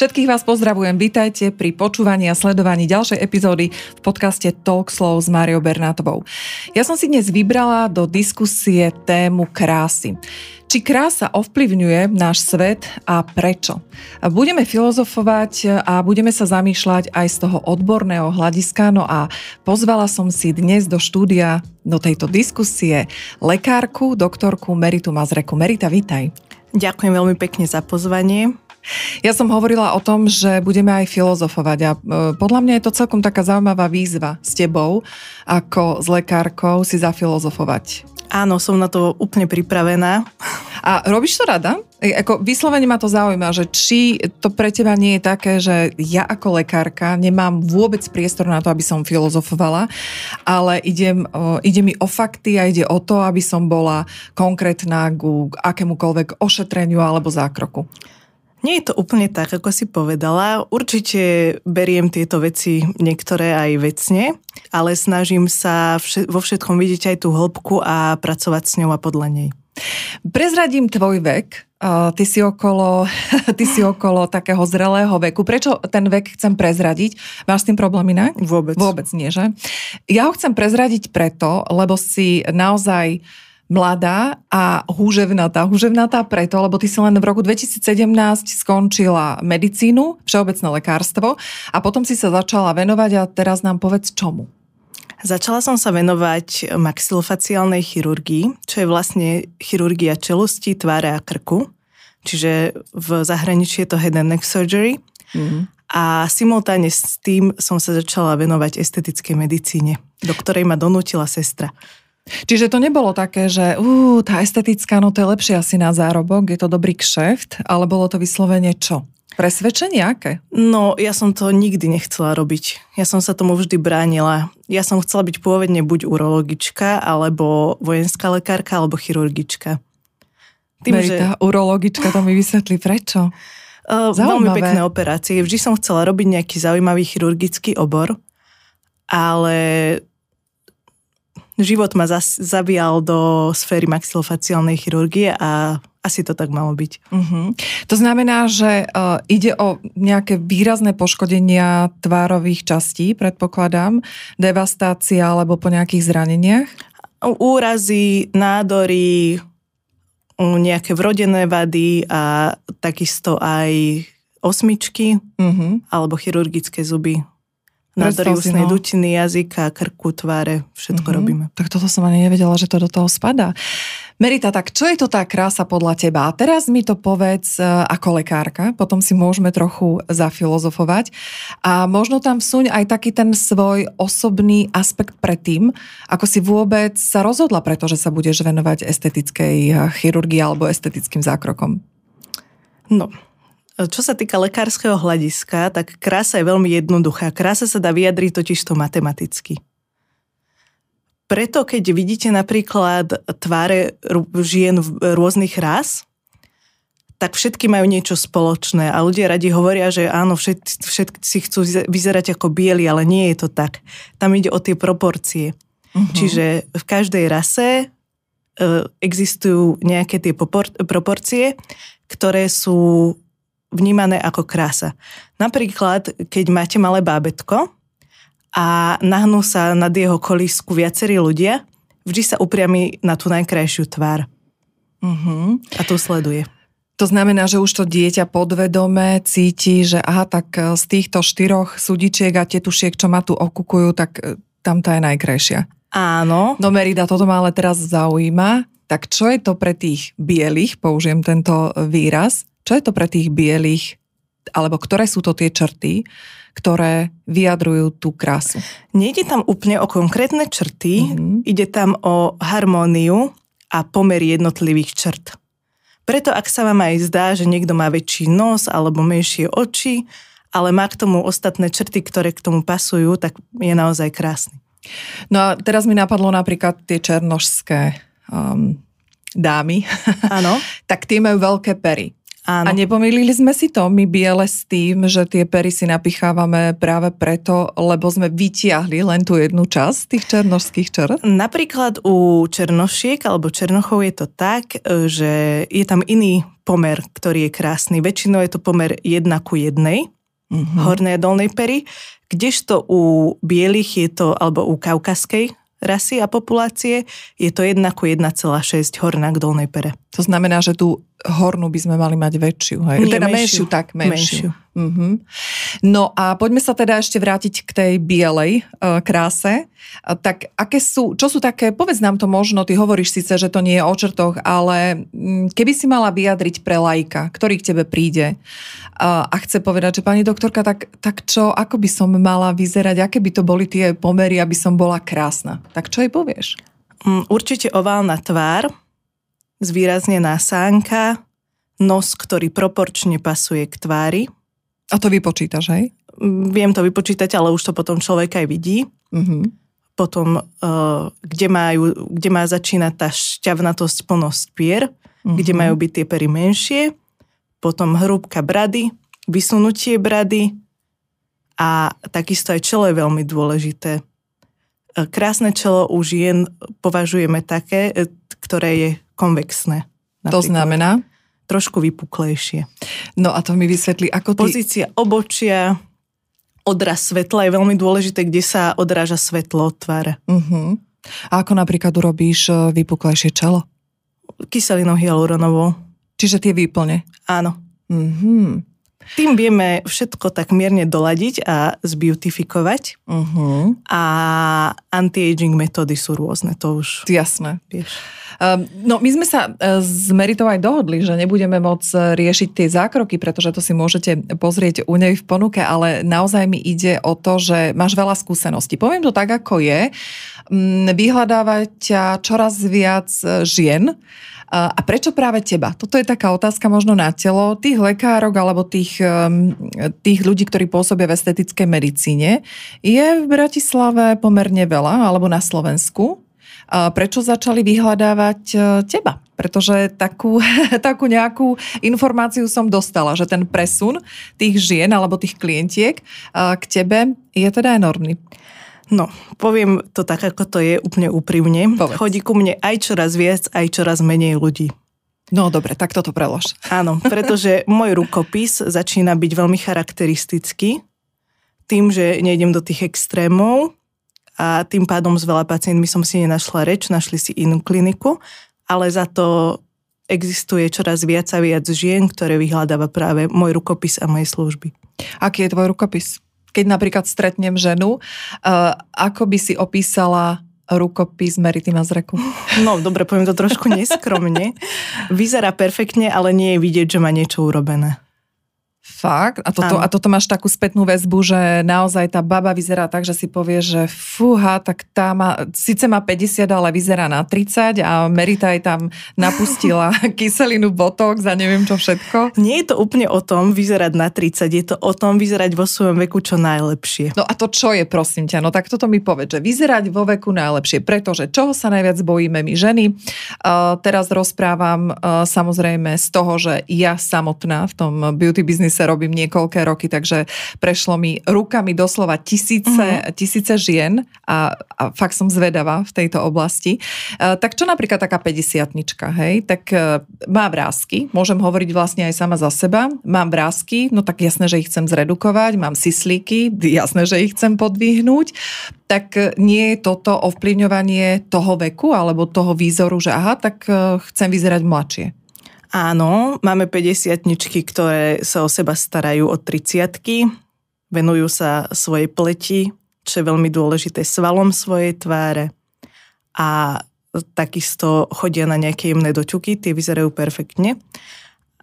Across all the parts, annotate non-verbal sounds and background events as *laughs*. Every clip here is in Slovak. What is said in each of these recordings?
Všetkých vás pozdravujem, vítajte pri počúvaní a sledovaní ďalšej epizódy v podcaste Talk Slow s Máriou Bernátovou. Ja som si dnes vybrala do diskusie tému krásy. Či krása ovplyvňuje náš svet a prečo? Budeme filozofovať a budeme sa zamýšľať aj z toho odborného hľadiska. No a pozvala som si dnes do štúdia, do tejto diskusie lekárku, doktorku Meritu Mazreku. Merita, vítaj. Ďakujem veľmi pekne za pozvanie. Ja som hovorila o tom, že budeme aj filozofovať a e, podľa mňa je to celkom taká zaujímavá výzva s tebou, ako s lekárkou si zafilozofovať. Áno, som na to úplne pripravená. A robíš to rada? E, ako vyslovene ma to zaujíma, že či to pre teba nie je také, že ja ako lekárka nemám vôbec priestor na to, aby som filozofovala, ale idem, ide mi o fakty a ide o to, aby som bola konkrétna ku akémukoľvek ošetreniu alebo zákroku. Nie je to úplne tak, ako si povedala. Určite beriem tieto veci niektoré aj vecne, ale snažím sa vo všetkom vidieť aj tú hĺbku a pracovať s ňou a podľa nej. Prezradím tvoj vek. Ty si, okolo, *laughs* ty si okolo takého zrelého veku. Prečo ten vek chcem prezradiť? Máš s tým problém inak? Vôbec. Vôbec nie, že? Ja ho chcem prezradiť preto, lebo si naozaj mladá a húževnatá. Húževnatá preto, lebo ty si len v roku 2017 skončila medicínu, všeobecné lekárstvo a potom si sa začala venovať a teraz nám povedz čomu. Začala som sa venovať maxilofaciálnej chirurgii, čo je vlastne chirurgia čelosti, tváre a krku. Čiže v zahraničí je to head and neck surgery. Mm-hmm. A simultáne s tým som sa začala venovať estetickej medicíne, do ktorej ma donútila sestra. Čiže to nebolo také, že uh, tá estetická, no to je lepšie asi na zárobok, je to dobrý kšeft, ale bolo to vyslovene čo? Presvedčenie aké? No, ja som to nikdy nechcela robiť. Ja som sa tomu vždy bránila. Ja som chcela byť pôvodne buď urologička, alebo vojenská lekárka, alebo chirurgička. Tým, Merita, že... urologička, to mi vysvetlí prečo. Uh, *laughs* veľmi pekné operácie. Vždy som chcela robiť nejaký zaujímavý chirurgický obor, ale život ma zas, zabíjal do sféry maxilofaciálnej chirurgie a asi to tak malo byť. Uh-huh. To znamená, že uh, ide o nejaké výrazné poškodenia tvárových častí, predpokladám, devastácia alebo po nejakých zraneniach? Úrazy, nádory, nejaké vrodené vady a takisto aj osmičky uh-huh. alebo chirurgické zuby nádory ústnej no. dutiny, jazyka, krku, tváre, všetko mm-hmm. robíme. Tak toto som ani nevedela, že to do toho spadá. Merita, tak čo je to tá krása podľa teba? A teraz mi to povedz e, ako lekárka, potom si môžeme trochu zafilozofovať. A možno tam vsuň aj taký ten svoj osobný aspekt predtým, ako si vôbec sa rozhodla, pretože sa budeš venovať estetickej e, chirurgii alebo estetickým zákrokom. No, čo sa týka lekárskeho hľadiska, tak krása je veľmi jednoduchá. Krása sa dá vyjadriť totiž to matematicky. Preto, keď vidíte napríklad tváre žien v rôznych rás, tak všetky majú niečo spoločné a ľudia radi hovoria, že áno, všetci, všetci chcú vyzerať ako bieli, ale nie je to tak. Tam ide o tie proporcie. Uh-huh. Čiže v každej rase e, existujú nejaké tie proporcie, ktoré sú vnímané ako krása. Napríklad, keď máte malé bábetko a nahnú sa nad jeho kolísku viacerí ľudia, vždy sa upriami na tú najkrajšiu tvár. Uh-huh. A tu sleduje. To znamená, že už to dieťa podvedome cíti, že aha, tak e, z týchto štyroch súdičiek a tetušiek, čo ma tu okukujú, tak e, tam tá je najkrajšia. Áno. No Merida, toto ma ale teraz zaujíma. Tak čo je to pre tých bielých, použijem tento výraz, čo je to pre tých bielých, alebo ktoré sú to tie črty, ktoré vyjadrujú tú krásu? Nejde tam úplne o konkrétne črty, mm-hmm. ide tam o harmóniu a pomer jednotlivých črt. Preto ak sa vám aj zdá, že niekto má väčší nos alebo menšie oči, ale má k tomu ostatné črty, ktoré k tomu pasujú, tak je naozaj krásny. No a teraz mi napadlo napríklad tie černožské um, dámy. Áno. *laughs* tak tie majú veľké pery. Áno. A nepomýlili sme si to, my biele s tým, že tie pery si napichávame práve preto, lebo sme vytiahli len tú jednu časť tých černošských črt? Napríklad u černošiek alebo černochov je to tak, že je tam iný pomer, ktorý je krásny. Väčšinou je to pomer jedna ku jednej, uh-huh. hornej a dolnej pery, kdežto u bielých je to, alebo u kaukaskej rasy a populácie, je to 1 ku 1,6 horná k dolnej pere. To znamená, že tú hornú by sme mali mať väčšiu. Hej? Nie, teda menšiu. menšiu, tak menšiu. Menšiu. Uh-huh. No a poďme sa teda ešte vrátiť k tej bielej uh, kráse. Uh, tak aké sú, čo sú také, povedz nám to možno, ty hovoríš síce, že to nie je o črtoch, ale mm, keby si mala vyjadriť pre lajka, ktorý k tebe príde uh, a chce povedať, že pani doktorka, tak, tak čo, ako by som mala vyzerať, aké by to boli tie pomery, aby som bola krásna. Tak čo jej povieš? Mm, Určite oválna tvár, zvýraznená sánka, nos, ktorý proporčne pasuje k tvári. A to vypočítaš, hej? Viem to vypočítať, ale už to potom človek aj vidí. Uh-huh. Potom, uh, kde, majú, kde má začínať tá šťavnatosť plnosť pier, uh-huh. kde majú byť tie pery menšie. Potom hrúbka brady, vysunutie brady a takisto aj čelo je veľmi dôležité. E, Krásne čelo u žien považujeme také, e, ktoré je konvexné. To napríklad. znamená? Trošku vypuklejšie. No a to mi vysvetlí, ako ty... Pozícia obočia, odraz svetla je veľmi dôležité, kde sa odráža svetlo od tváre. Uh-huh. A ako napríklad urobíš e, vypuklejšie čelo? Kyselinou hyaluronovou. Čiže tie výplne. Áno. Uh-huh. Tým vieme všetko tak mierne doladiť a zbeautifikovať. Uh-huh. A anti-aging metódy sú rôzne, to už Jasné. vieš. Um, no my sme sa uh, s Meritou aj dohodli, že nebudeme môcť uh, riešiť tie zákroky, pretože to si môžete pozrieť u nej v ponuke, ale naozaj mi ide o to, že máš veľa skúseností. Poviem to tak, ako je. Vyhľadáva ťa čoraz viac uh, žien, a prečo práve teba? Toto je taká otázka možno na telo tých lekárok alebo tých, um, tých ľudí, ktorí pôsobia v estetickej medicíne. Je v Bratislave pomerne veľa, alebo na Slovensku. Prečo začali vyhľadávať e, teba? Pretože takú, *laughs* takú nejakú informáciu som dostala, že ten presun tých žien alebo tých klientiek e, k tebe je teda enormný. No, poviem to tak, ako to je, úplne úprimne. Povedz. Chodí ku mne aj čoraz viac, aj čoraz menej ľudí. No dobre, tak toto prelož. Áno, pretože *laughs* môj rukopis začína byť veľmi charakteristický tým, že nejdem do tých extrémov a tým pádom s veľa pacientmi som si nenašla reč, našli si inú kliniku, ale za to existuje čoraz viac a viac žien, ktoré vyhľadáva práve môj rukopis a moje služby. Aký je tvoj rukopis? Keď napríklad stretnem ženu, uh, ako by si opísala rukopis Merity Mazreku? No, dobre, poviem to trošku neskromne. *laughs* Vyzerá perfektne, ale nie je vidieť, že má niečo urobené. Fakt? A toto, a toto máš takú spätnú väzbu, že naozaj tá baba vyzerá tak, že si povie, že fúha, tak tá má, síce má 50, ale vyzerá na 30 a Merita aj tam napustila *laughs* kyselinu, botox a neviem čo všetko. Nie je to úplne o tom vyzerať na 30, je to o tom vyzerať vo svojom veku čo najlepšie. No a to čo je, prosím ťa? No tak toto mi povedz, že vyzerať vo veku najlepšie, pretože čoho sa najviac bojíme my ženy? Uh, teraz rozprávam uh, samozrejme z toho, že ja samotná v tom beauty biznise robím niekoľké roky, takže prešlo mi rukami doslova tisíce, mm-hmm. tisíce žien a, a fakt som zvedavá v tejto oblasti. Uh, tak čo napríklad taká 50 hej? Tak uh, má vrázky, môžem hovoriť vlastne aj sama za seba. Mám vrázky, no tak jasné, že ich chcem zredukovať, mám syslíky, *laughs* jasné, že ich chcem podvihnúť. Tak e, nie je toto ovplyvňovanie toho veku alebo toho výzoru, že aha, tak e, chcem vyzerať mladšie. Áno, máme 50 ktoré sa o seba starajú od 30 venujú sa svojej pleti, čo je veľmi dôležité, svalom svojej tváre a takisto chodia na nejaké jemné doťuky, tie vyzerajú perfektne.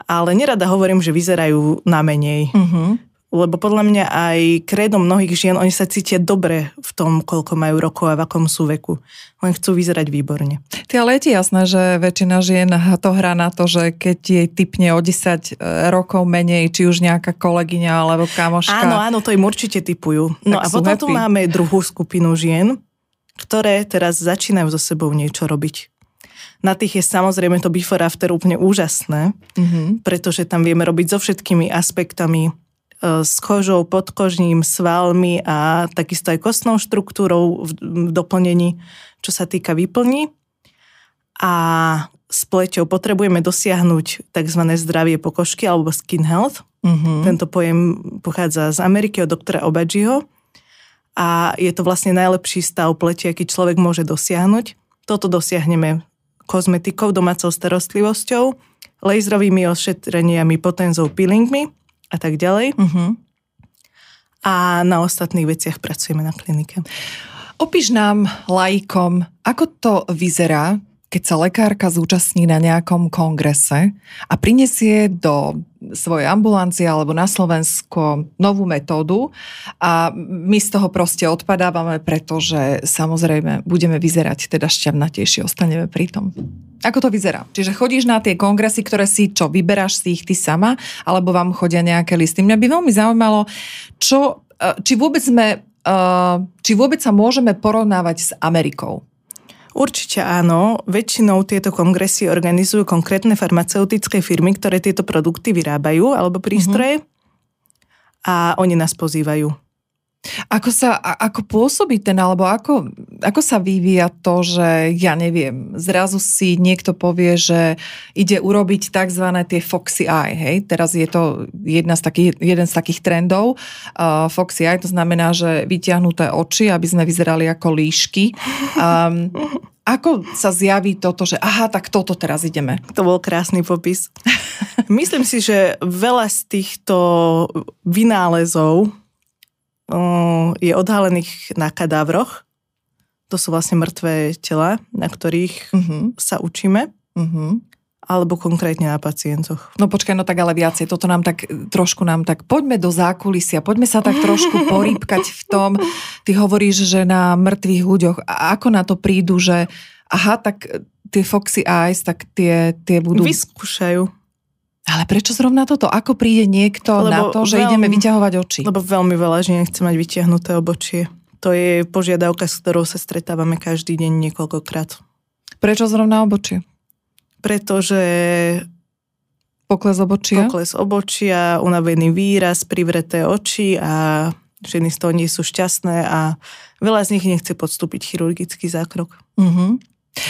Ale nerada hovorím, že vyzerajú na menej. Uh-huh. Lebo podľa mňa aj kredom mnohých žien, oni sa cítia dobre v tom, koľko majú rokov a v akom sú veku. Len chcú vyzerať výborne. Ty ale je ti jasné, že väčšina žien to hrá na to, že keď jej typne o 10 rokov menej, či už nejaká kolegyňa alebo kamoška. Áno, áno, to im určite typujú. No a potom tu happy. máme druhú skupinu žien, ktoré teraz začínajú so sebou niečo robiť. Na tých je samozrejme to before after úplne úžasné, mm-hmm. pretože tam vieme robiť so všetkými aspektami e, s kožou, podkožním, svalmi a takisto aj kostnou štruktúrou v, v doplnení, čo sa týka výplní. A s pleťou potrebujeme dosiahnuť tzv. zdravie pokožky alebo skin health. Mm-hmm. Tento pojem pochádza z Ameriky od doktora Obadžiho a je to vlastne najlepší stav pleti, aký človek môže dosiahnuť. Toto dosiahneme kozmetikou, domácou starostlivosťou, laserovými ošetreniami, potenzou, peelingmi a tak ďalej. Uh-huh. A na ostatných veciach pracujeme na klinike. Opíš nám laikom, ako to vyzerá, keď sa lekárka zúčastní na nejakom kongrese a prinesie do svojej ambulancie alebo na Slovensko novú metódu a my z toho proste odpadávame, pretože samozrejme budeme vyzerať teda šťavnatejšie, ostaneme pri tom. Ako to vyzerá? Čiže chodíš na tie kongresy, ktoré si čo, vyberáš si ich ty sama, alebo vám chodia nejaké listy? Mňa by veľmi zaujímalo, čo, e, či vôbec sme, e, či vôbec sa môžeme porovnávať s Amerikou. Určite áno. Väčšinou tieto kongresy organizujú konkrétne farmaceutické firmy, ktoré tieto produkty vyrábajú alebo prístroje mm-hmm. a oni nás pozývajú. Ako sa, ako pôsobí ten, alebo ako, ako sa vyvíja to, že ja neviem, zrazu si niekto povie, že ide urobiť tzv. tie Foxy Eye, hej? Teraz je to jedna z takých, jeden z takých trendov. Uh, Foxy Eye to znamená, že vyťahnuté oči, aby sme vyzerali ako líšky. Um, ako sa zjaví toto, že aha, tak toto teraz ideme? To bol krásny popis. *laughs* Myslím si, že veľa z týchto vynálezov je odhalených na kadávroch. To sú vlastne mŕtvé tela, na ktorých uh-huh. sa učíme. Uh-huh. Alebo konkrétne na pacientoch. No počkaj, no tak ale viacej. Toto nám tak, trošku nám tak, poďme do zákulisia, poďme sa tak trošku *laughs* porýpkať v tom. Ty hovoríš, že na mŕtvych ľuďoch, a ako na to prídu, že aha, tak tie Foxy Eyes, tak tie, tie budú... Vyskúšajú. Ale prečo zrovna toto? Ako príde niekto lebo na to, že veľmi, ideme vyťahovať oči? Lebo veľmi veľa žien chce mať vyťahnuté obočie. To je požiadavka, s ktorou sa stretávame každý deň niekoľkokrát. Prečo zrovna obočie? Pretože Pokles obočia? Pokles obočia, unavený výraz, privreté oči a ženy z toho nie sú šťastné a veľa z nich nechce podstúpiť chirurgický zákrok. Uh-huh.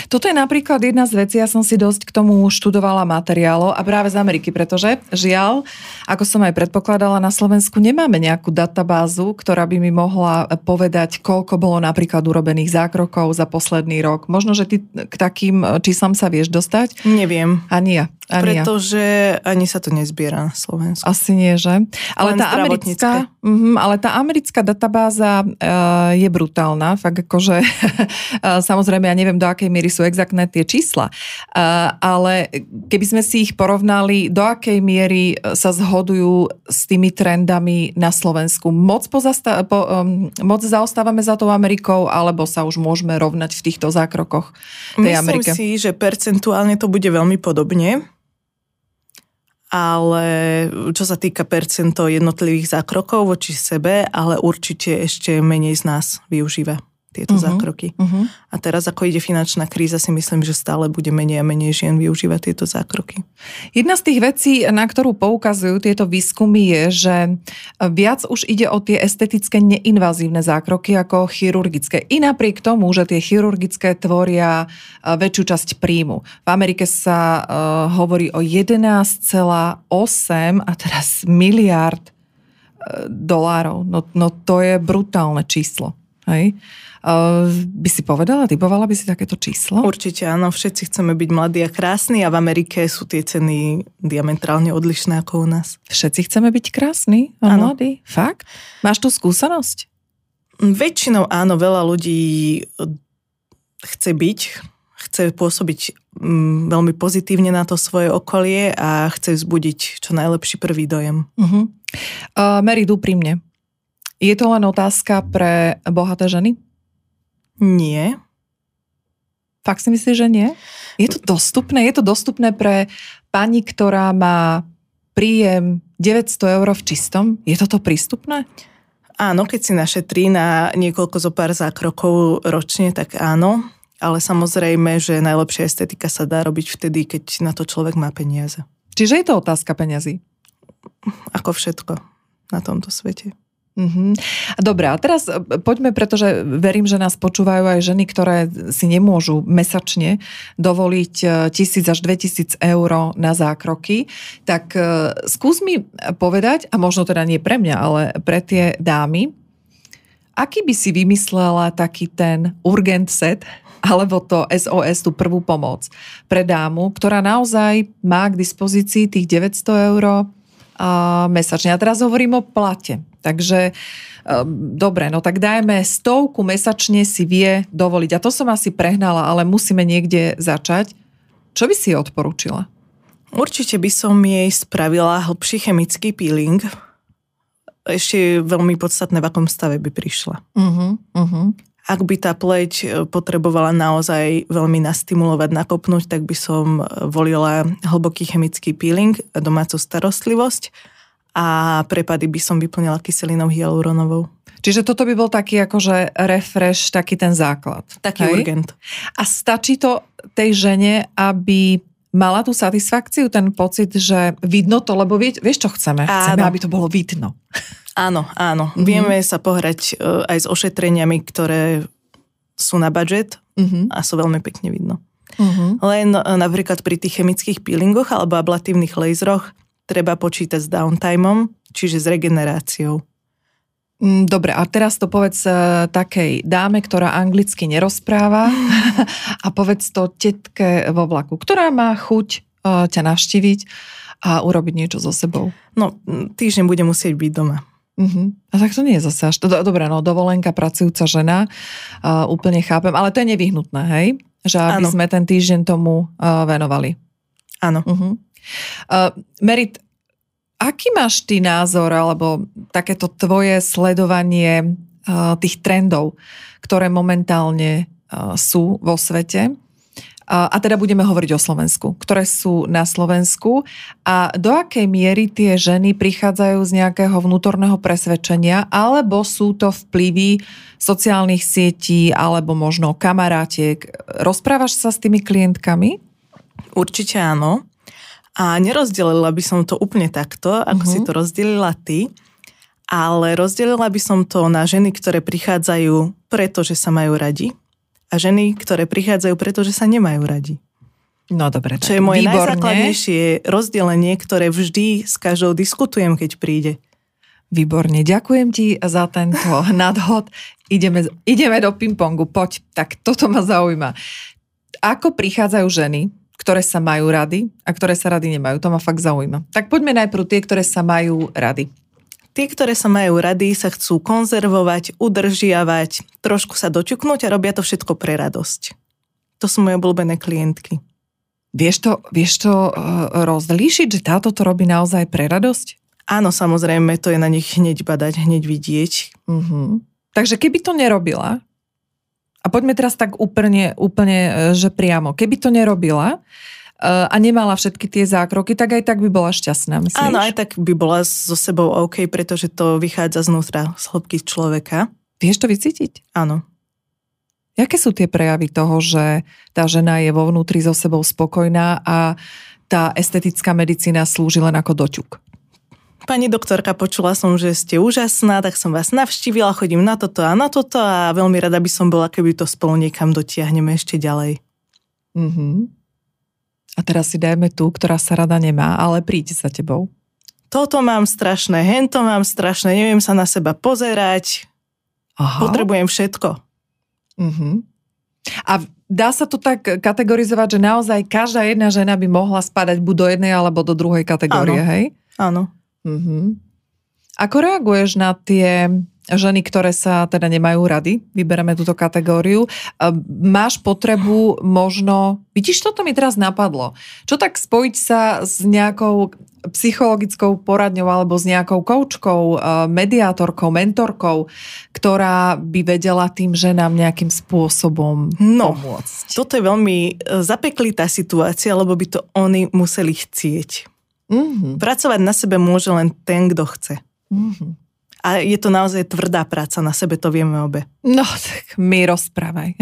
Toto je napríklad jedna z vecí, ja som si dosť k tomu študovala materiálo a práve z Ameriky, pretože žiaľ, ako som aj predpokladala, na Slovensku nemáme nejakú databázu, ktorá by mi mohla povedať, koľko bolo napríklad urobených zákrokov za posledný rok. Možno, že ty k takým číslam sa vieš dostať? Neviem. Ani ja. Ani Pretože ja. ani sa to nezbiera na Slovensku. Asi nie, že? Ale tá, americká, uh, ale tá americká databáza uh, je brutálna. Fakt akože, *laughs* samozrejme, ja neviem, do akej miery sú exaktné tie čísla. Uh, ale keby sme si ich porovnali, do akej miery sa zhodujú s tými trendami na Slovensku? Moc, pozasta- po, um, moc zaostávame za tou Amerikou, alebo sa už môžeme rovnať v týchto zákrokoch tej Myslím Amerike? si, že percentuálne to bude veľmi podobne ale čo sa týka percento jednotlivých zákrokov voči sebe, ale určite ešte menej z nás využíva tieto uh-huh, zákroky. Uh-huh. A teraz, ako ide finančná kríza, si myslím, že stále bude menej a menej žien využívať tieto zákroky. Jedna z tých vecí, na ktorú poukazujú tieto výskumy, je, že viac už ide o tie estetické neinvazívne zákroky ako chirurgické. I napriek tomu, že tie chirurgické tvoria e, väčšiu časť príjmu. V Amerike sa uh, hovorí o 11,8 a teraz miliard uh, dolárov. No, no to je brutálne číslo. Hej? by si povedala, typovala by si takéto číslo? Určite áno, všetci chceme byť mladí a krásni a v Amerike sú tie ceny diametrálne odlišné ako u nás. Všetci chceme byť krásni a áno. mladí? Fakt? Máš tú skúsenosť? Väčšinou áno, veľa ľudí chce byť, chce pôsobiť mm, veľmi pozitívne na to svoje okolie a chce vzbudiť čo najlepší prvý dojem. Uh-huh. Uh, Mary, úprimne. Je to len otázka pre bohaté ženy? Nie. Fakt si myslíš, že nie? Je to dostupné? Je to dostupné pre pani, ktorá má príjem 900 eur v čistom? Je toto prístupné? Áno, keď si našetrí na niekoľko zo pár zákrokov ročne, tak áno. ale samozrejme, že najlepšia estetika sa dá robiť vtedy, keď na to človek má peniaze. Čiže je to otázka peňazí? Ako všetko na tomto svete. Mm-hmm. Dobre, a teraz e, poďme, pretože verím, že nás počúvajú aj ženy, ktoré si nemôžu mesačne dovoliť e, tisíc až 2000 eur na zákroky. Tak e, skús mi povedať, a možno teda nie pre mňa, ale pre tie dámy, aký by si vymyslela taký ten urgent set, alebo to SOS, tú prvú pomoc pre dámu, ktorá naozaj má k dispozícii tých 900 eur mesačne. A teraz hovorím o plate. Takže ehm, dobre, no tak dajme stovku mesačne si vie dovoliť. A to som asi prehnala, ale musíme niekde začať. Čo by si odporúčila? Určite by som jej spravila hlbší chemický peeling. Ešte je veľmi podstatné, v akom stave by prišla. Uh-huh, uh-huh. Ak by tá pleť e, potrebovala naozaj veľmi nastimulovať, nakopnúť, tak by som volila hlboký chemický peeling, domácu starostlivosť a prepady by som vyplnila kyselinou hyaluronovou. Čiže toto by bol taký akože refresh, taký ten základ. Taký hej? urgent. A stačí to tej žene, aby mala tú satisfakciu, ten pocit, že vidno to, lebo vie, vieš, čo chceme? Chceme, áno. aby to bolo vidno. Áno, áno. Mm-hmm. Vieme sa pohrať e, aj s ošetreniami, ktoré sú na budget mm-hmm. a sú veľmi pekne vidno. Mm-hmm. Len e, napríklad pri tých chemických peelingoch alebo ablatívnych laseroch treba počítať s downtimeom, čiže s regeneráciou. Mm, dobre, a teraz to povedz uh, takej dáme, ktorá anglicky nerozpráva *laughs* a povedz to tetke vo vlaku, ktorá má chuť uh, ťa navštíviť a urobiť niečo so sebou. No, týždeň bude musieť byť doma. Uh-huh. A tak to nie je zase až... Dobre, no dovolenka, pracujúca žena, uh, úplne chápem, ale to je nevyhnutné, hej? Že aby ano. sme ten týždeň tomu uh, venovali. Áno. Uh-huh. Uh, Merit, aký máš ty názor, alebo takéto tvoje sledovanie uh, tých trendov, ktoré momentálne uh, sú vo svete? Uh, a teda budeme hovoriť o Slovensku, ktoré sú na Slovensku a do akej miery tie ženy prichádzajú z nejakého vnútorného presvedčenia, alebo sú to vplyvy sociálnych sietí, alebo možno kamarátiek. Rozprávaš sa s tými klientkami? Určite áno. A nerozdelila by som to úplne takto, ako uh-huh. si to rozdelila ty, ale rozdelila by som to na ženy, ktoré prichádzajú preto, že sa majú radi a ženy, ktoré prichádzajú preto, že sa nemajú radi. No dobre, Čo je moje výborne. najzákladnejšie rozdelenie, ktoré vždy s každou diskutujem, keď príde. Výborne, ďakujem ti za tento *laughs* nadhod. Ideme, ideme do pingpongu, poď. Tak toto ma zaujíma. Ako prichádzajú ženy, ktoré sa majú rady a ktoré sa rady nemajú. To ma fakt zaujíma. Tak poďme najprv tie, ktoré sa majú rady. Tie, ktoré sa majú rady, sa chcú konzervovať, udržiavať, trošku sa doťuknúť a robia to všetko pre radosť. To sú moje obľúbené klientky. Vieš to, vieš to uh, rozlíšiť, že táto to robí naozaj pre radosť? Áno, samozrejme, to je na nich hneď badať, hneď vidieť. Uh-huh. Takže keby to nerobila, a poďme teraz tak úplne, úplne e, že priamo. Keby to nerobila, e, a nemala všetky tie zákroky, tak aj tak by bola šťastná, myslíš? Áno, aj tak by bola so sebou OK, pretože to vychádza znútra, z hĺbky človeka. Vieš to vycítiť? Áno. Jaké sú tie prejavy toho, že tá žena je vo vnútri so sebou spokojná a tá estetická medicína slúži len ako doťuk? Pani doktorka, počula som, že ste úžasná, tak som vás navštívila, chodím na toto a na toto a veľmi rada by som bola, keby to spolu niekam dotiahneme ešte ďalej. Mm-hmm. A teraz si dajme tú, ktorá sa rada nemá, ale príde za tebou. Toto mám strašné, hento mám strašné, neviem sa na seba pozerať. Aha. Potrebujem všetko. Mm-hmm. A dá sa to tak kategorizovať, že naozaj každá jedna žena by mohla spadať buď do jednej alebo do druhej kategórie, Áno. hej? Áno. Mm-hmm. Ako reaguješ na tie ženy, ktoré sa teda nemajú rady, vybereme túto kategóriu, máš potrebu možno, vidíš, toto mi teraz napadlo, čo tak spojiť sa s nejakou psychologickou poradňou alebo s nejakou koučkou, mediátorkou, mentorkou, ktorá by vedela tým ženám nejakým spôsobom no, pomôcť. Toto je veľmi e, zapeklitá situácia, lebo by to oni museli chcieť. Mm-hmm. Pracovať na sebe môže len ten, kto chce. Mm-hmm. A je to naozaj tvrdá práca, na sebe to vieme obe. No, tak mi rozprávaj.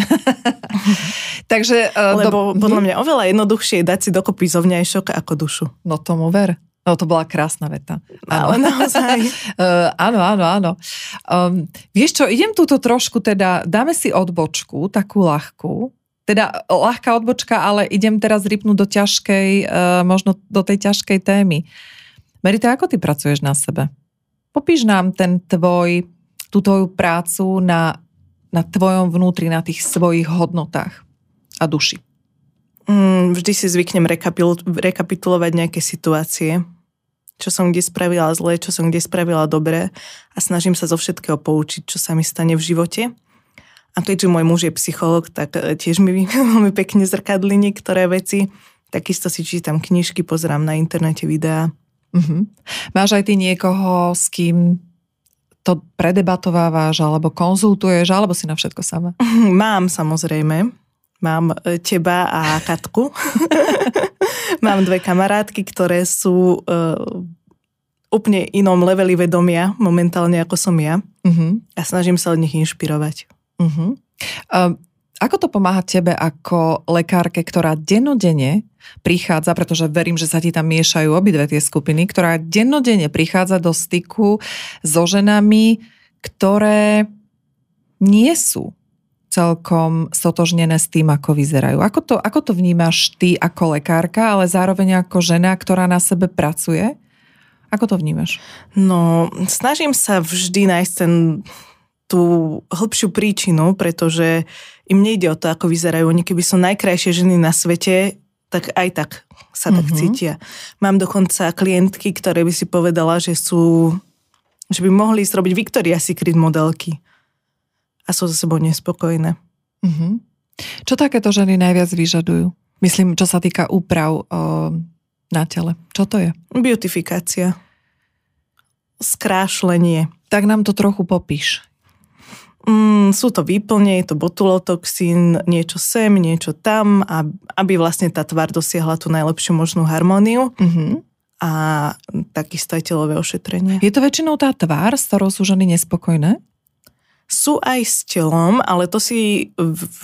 *laughs* Takže, uh, Lebo do... podľa mňa oveľa jednoduchšie je dať si dokopy zovňajšok ako dušu. No tomu ver. No to bola krásna veta. Áno, Ale naozaj. uh, *laughs* áno, áno, áno. Um, vieš čo, idem túto trošku teda, dáme si odbočku, takú ľahkú, teda ľahká odbočka, ale idem teraz rypnúť do ťažkej, uh, možno do tej ťažkej témy. Merita, ako ty pracuješ na sebe? Popíš nám ten tvoj, tú tvoju prácu na, na tvojom vnútri, na tých svojich hodnotách a duši. Mm, vždy si zvyknem rekapitulovať nejaké situácie, čo som kde spravila zle, čo som kde spravila dobre a snažím sa zo všetkého poučiť, čo sa mi stane v živote. A keďže môj muž je psycholog, tak e, tiež mi *laughs* veľmi pekne zrkadli niektoré veci. Takisto si čítam knižky, pozerám na internete videá. Uh-huh. Máš aj ty niekoho, s kým to predebatovávaš, alebo konzultuješ, alebo si na všetko sama? *laughs* Mám samozrejme. Mám e, teba a Katku. *laughs* Mám dve kamarátky, ktoré sú uh, úplne inom leveli vedomia momentálne ako som ja. Uh-huh. A snažím sa od nich inšpirovať. Uh-huh. Uh, ako to pomáha tebe ako lekárke, ktorá dennodenne prichádza, pretože verím, že sa ti tam miešajú obidve tie skupiny, ktorá dennodenne prichádza do styku so ženami, ktoré nie sú celkom stotožnené s tým, ako vyzerajú. Ako to, ako to vnímaš ty ako lekárka, ale zároveň ako žena, ktorá na sebe pracuje? Ako to vnímaš? No, snažím sa vždy nájsť ten, tú hĺbšiu príčinu, pretože im nejde o to, ako vyzerajú. Oni keby sú najkrajšie ženy na svete, tak aj tak sa tak mm-hmm. cítia. Mám dokonca klientky, ktoré by si povedala, že sú že by mohli zrobiť Victoria's Secret modelky a sú za sebou nespokojné. Mm-hmm. Čo takéto ženy najviac vyžadujú? Myslím, čo sa týka úprav o, na tele. Čo to je? Beautifikácia. Skrášlenie. Tak nám to trochu popíš. Mm, sú to výplne, je to botulotoxín, niečo sem, niečo tam, aby vlastne tá tvár dosiahla tú najlepšiu možnú harmóniu. Mm-hmm. A takisto aj telové ošetrenie. Je to väčšinou tá tvár, s ktorou sú ženy nespokojné? Sú aj s telom, ale to si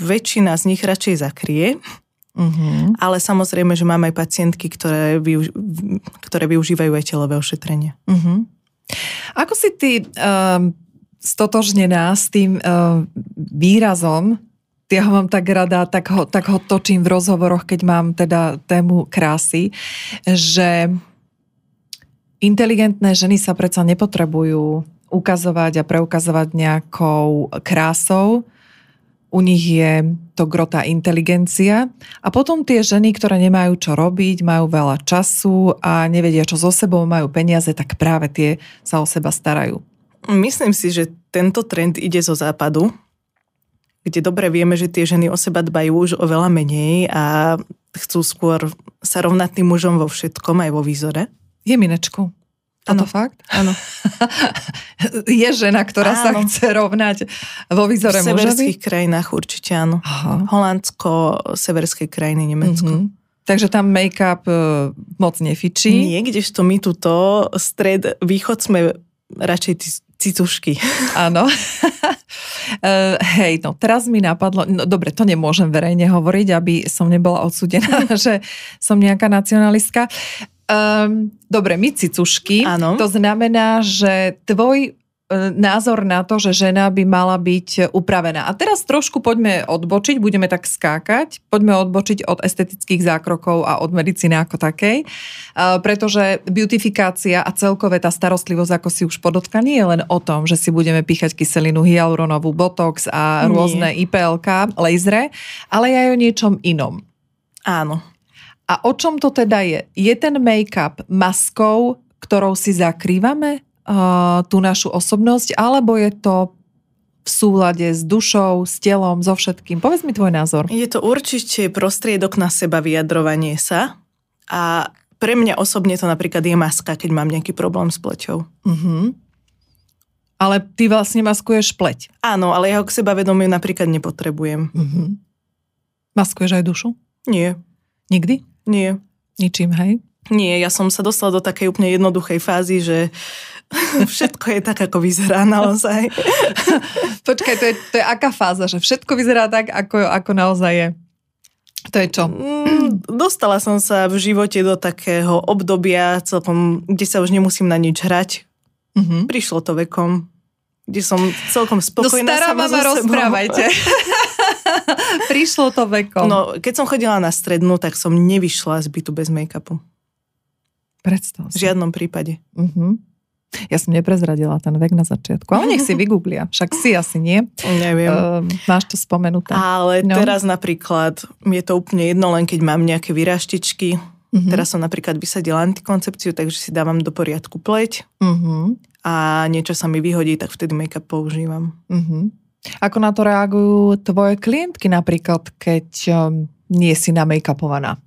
väčšina z nich radšej zakrie. Uh-huh. Ale samozrejme, že máme aj pacientky, ktoré, využ- ktoré využívajú aj telové ošetrenie. Uh-huh. Ako si ty um, stotožnená s tým uh, výrazom, ja ho mám tak rada, tak ho, tak ho točím v rozhovoroch, keď mám teda tému krásy, že inteligentné ženy sa predsa nepotrebujú ukazovať a preukazovať nejakou krásou. U nich je to grota inteligencia. A potom tie ženy, ktoré nemajú čo robiť, majú veľa času a nevedia, čo so sebou, majú peniaze, tak práve tie sa o seba starajú. Myslím si, že tento trend ide zo západu, kde dobre vieme, že tie ženy o seba dbajú už oveľa menej a chcú skôr sa rovnať tým mužom vo všetkom, aj vo výzore. Je minečku. Toto fakt? Áno. *laughs* je žena, ktorá áno. sa chce rovnať vo výzore V severských krajinách určite áno. Aha. Holandsko, severské krajiny, Nemecko. Mm-hmm. Takže tam make-up uh, moc nefičí. Nie, kdežto my tuto stred, východ sme radšej cicušky. *laughs* Áno. Uh, *laughs* hej, no teraz mi napadlo, no dobre, to nemôžem verejne hovoriť, aby som nebola odsudená, *laughs* že som nejaká nacionalistka. Um, dobre, my cicušky. Áno. To znamená, že tvoj názor na to, že žena by mala byť upravená. A teraz trošku poďme odbočiť, budeme tak skákať, poďme odbočiť od estetických zákrokov a od medicíny ako takej, pretože beautifikácia a celkové tá starostlivosť, ako si už podotka, nie je len o tom, že si budeme píchať kyselinu hyaluronovú, botox a rôzne nie. IPLK, lasery, ale aj o niečom inom. Áno. A o čom to teda je? Je ten make-up maskou, ktorou si zakrývame tú našu osobnosť, alebo je to v súlade s dušou, s telom, so všetkým? Povedz mi tvoj názor. Je to určite prostriedok na seba vyjadrovanie sa a pre mňa osobne to napríklad je maska, keď mám nejaký problém s pleťou. Uh-huh. Ale ty vlastne maskuješ pleť. Áno, ale ja ho k seba vedomiu napríklad nepotrebujem. Uh-huh. Maskuješ aj dušu? Nie. Nikdy? Nie. Ničím, hej? Nie, ja som sa dostala do takej úplne jednoduchej fázy, že *laughs* všetko je tak, ako vyzerá naozaj. *laughs* Počkaj, to je, to je aká fáza, že všetko vyzerá tak, ako, ako naozaj je? To je čo? Mm, dostala som sa v živote do takého obdobia, celkom, kde sa už nemusím na nič hrať. Mm-hmm. Prišlo to vekom, kde som celkom spokojná no, stará sama mama, rozprávajte. *laughs* Prišlo to vekom. No, keď som chodila na strednú, tak som nevyšla z bytu bez make-upu. Predstav V žiadnom prípade. Uh-huh. Ja som neprezradila ten vek na začiatku, ale nech si vygooglia. Však si asi nie. Neviem. Uh, máš to spomenuté. Ale no. teraz napríklad je to úplne jedno, len keď mám nejaké vyraštičky. Uh-huh. Teraz som napríklad vysadila antikoncepciu, takže si dávam do poriadku pleť. Uh-huh. A niečo sa mi vyhodí, tak vtedy make-up používam. Uh-huh. Ako na to reagujú tvoje klientky napríklad, keď um, nie si na make-upovaná?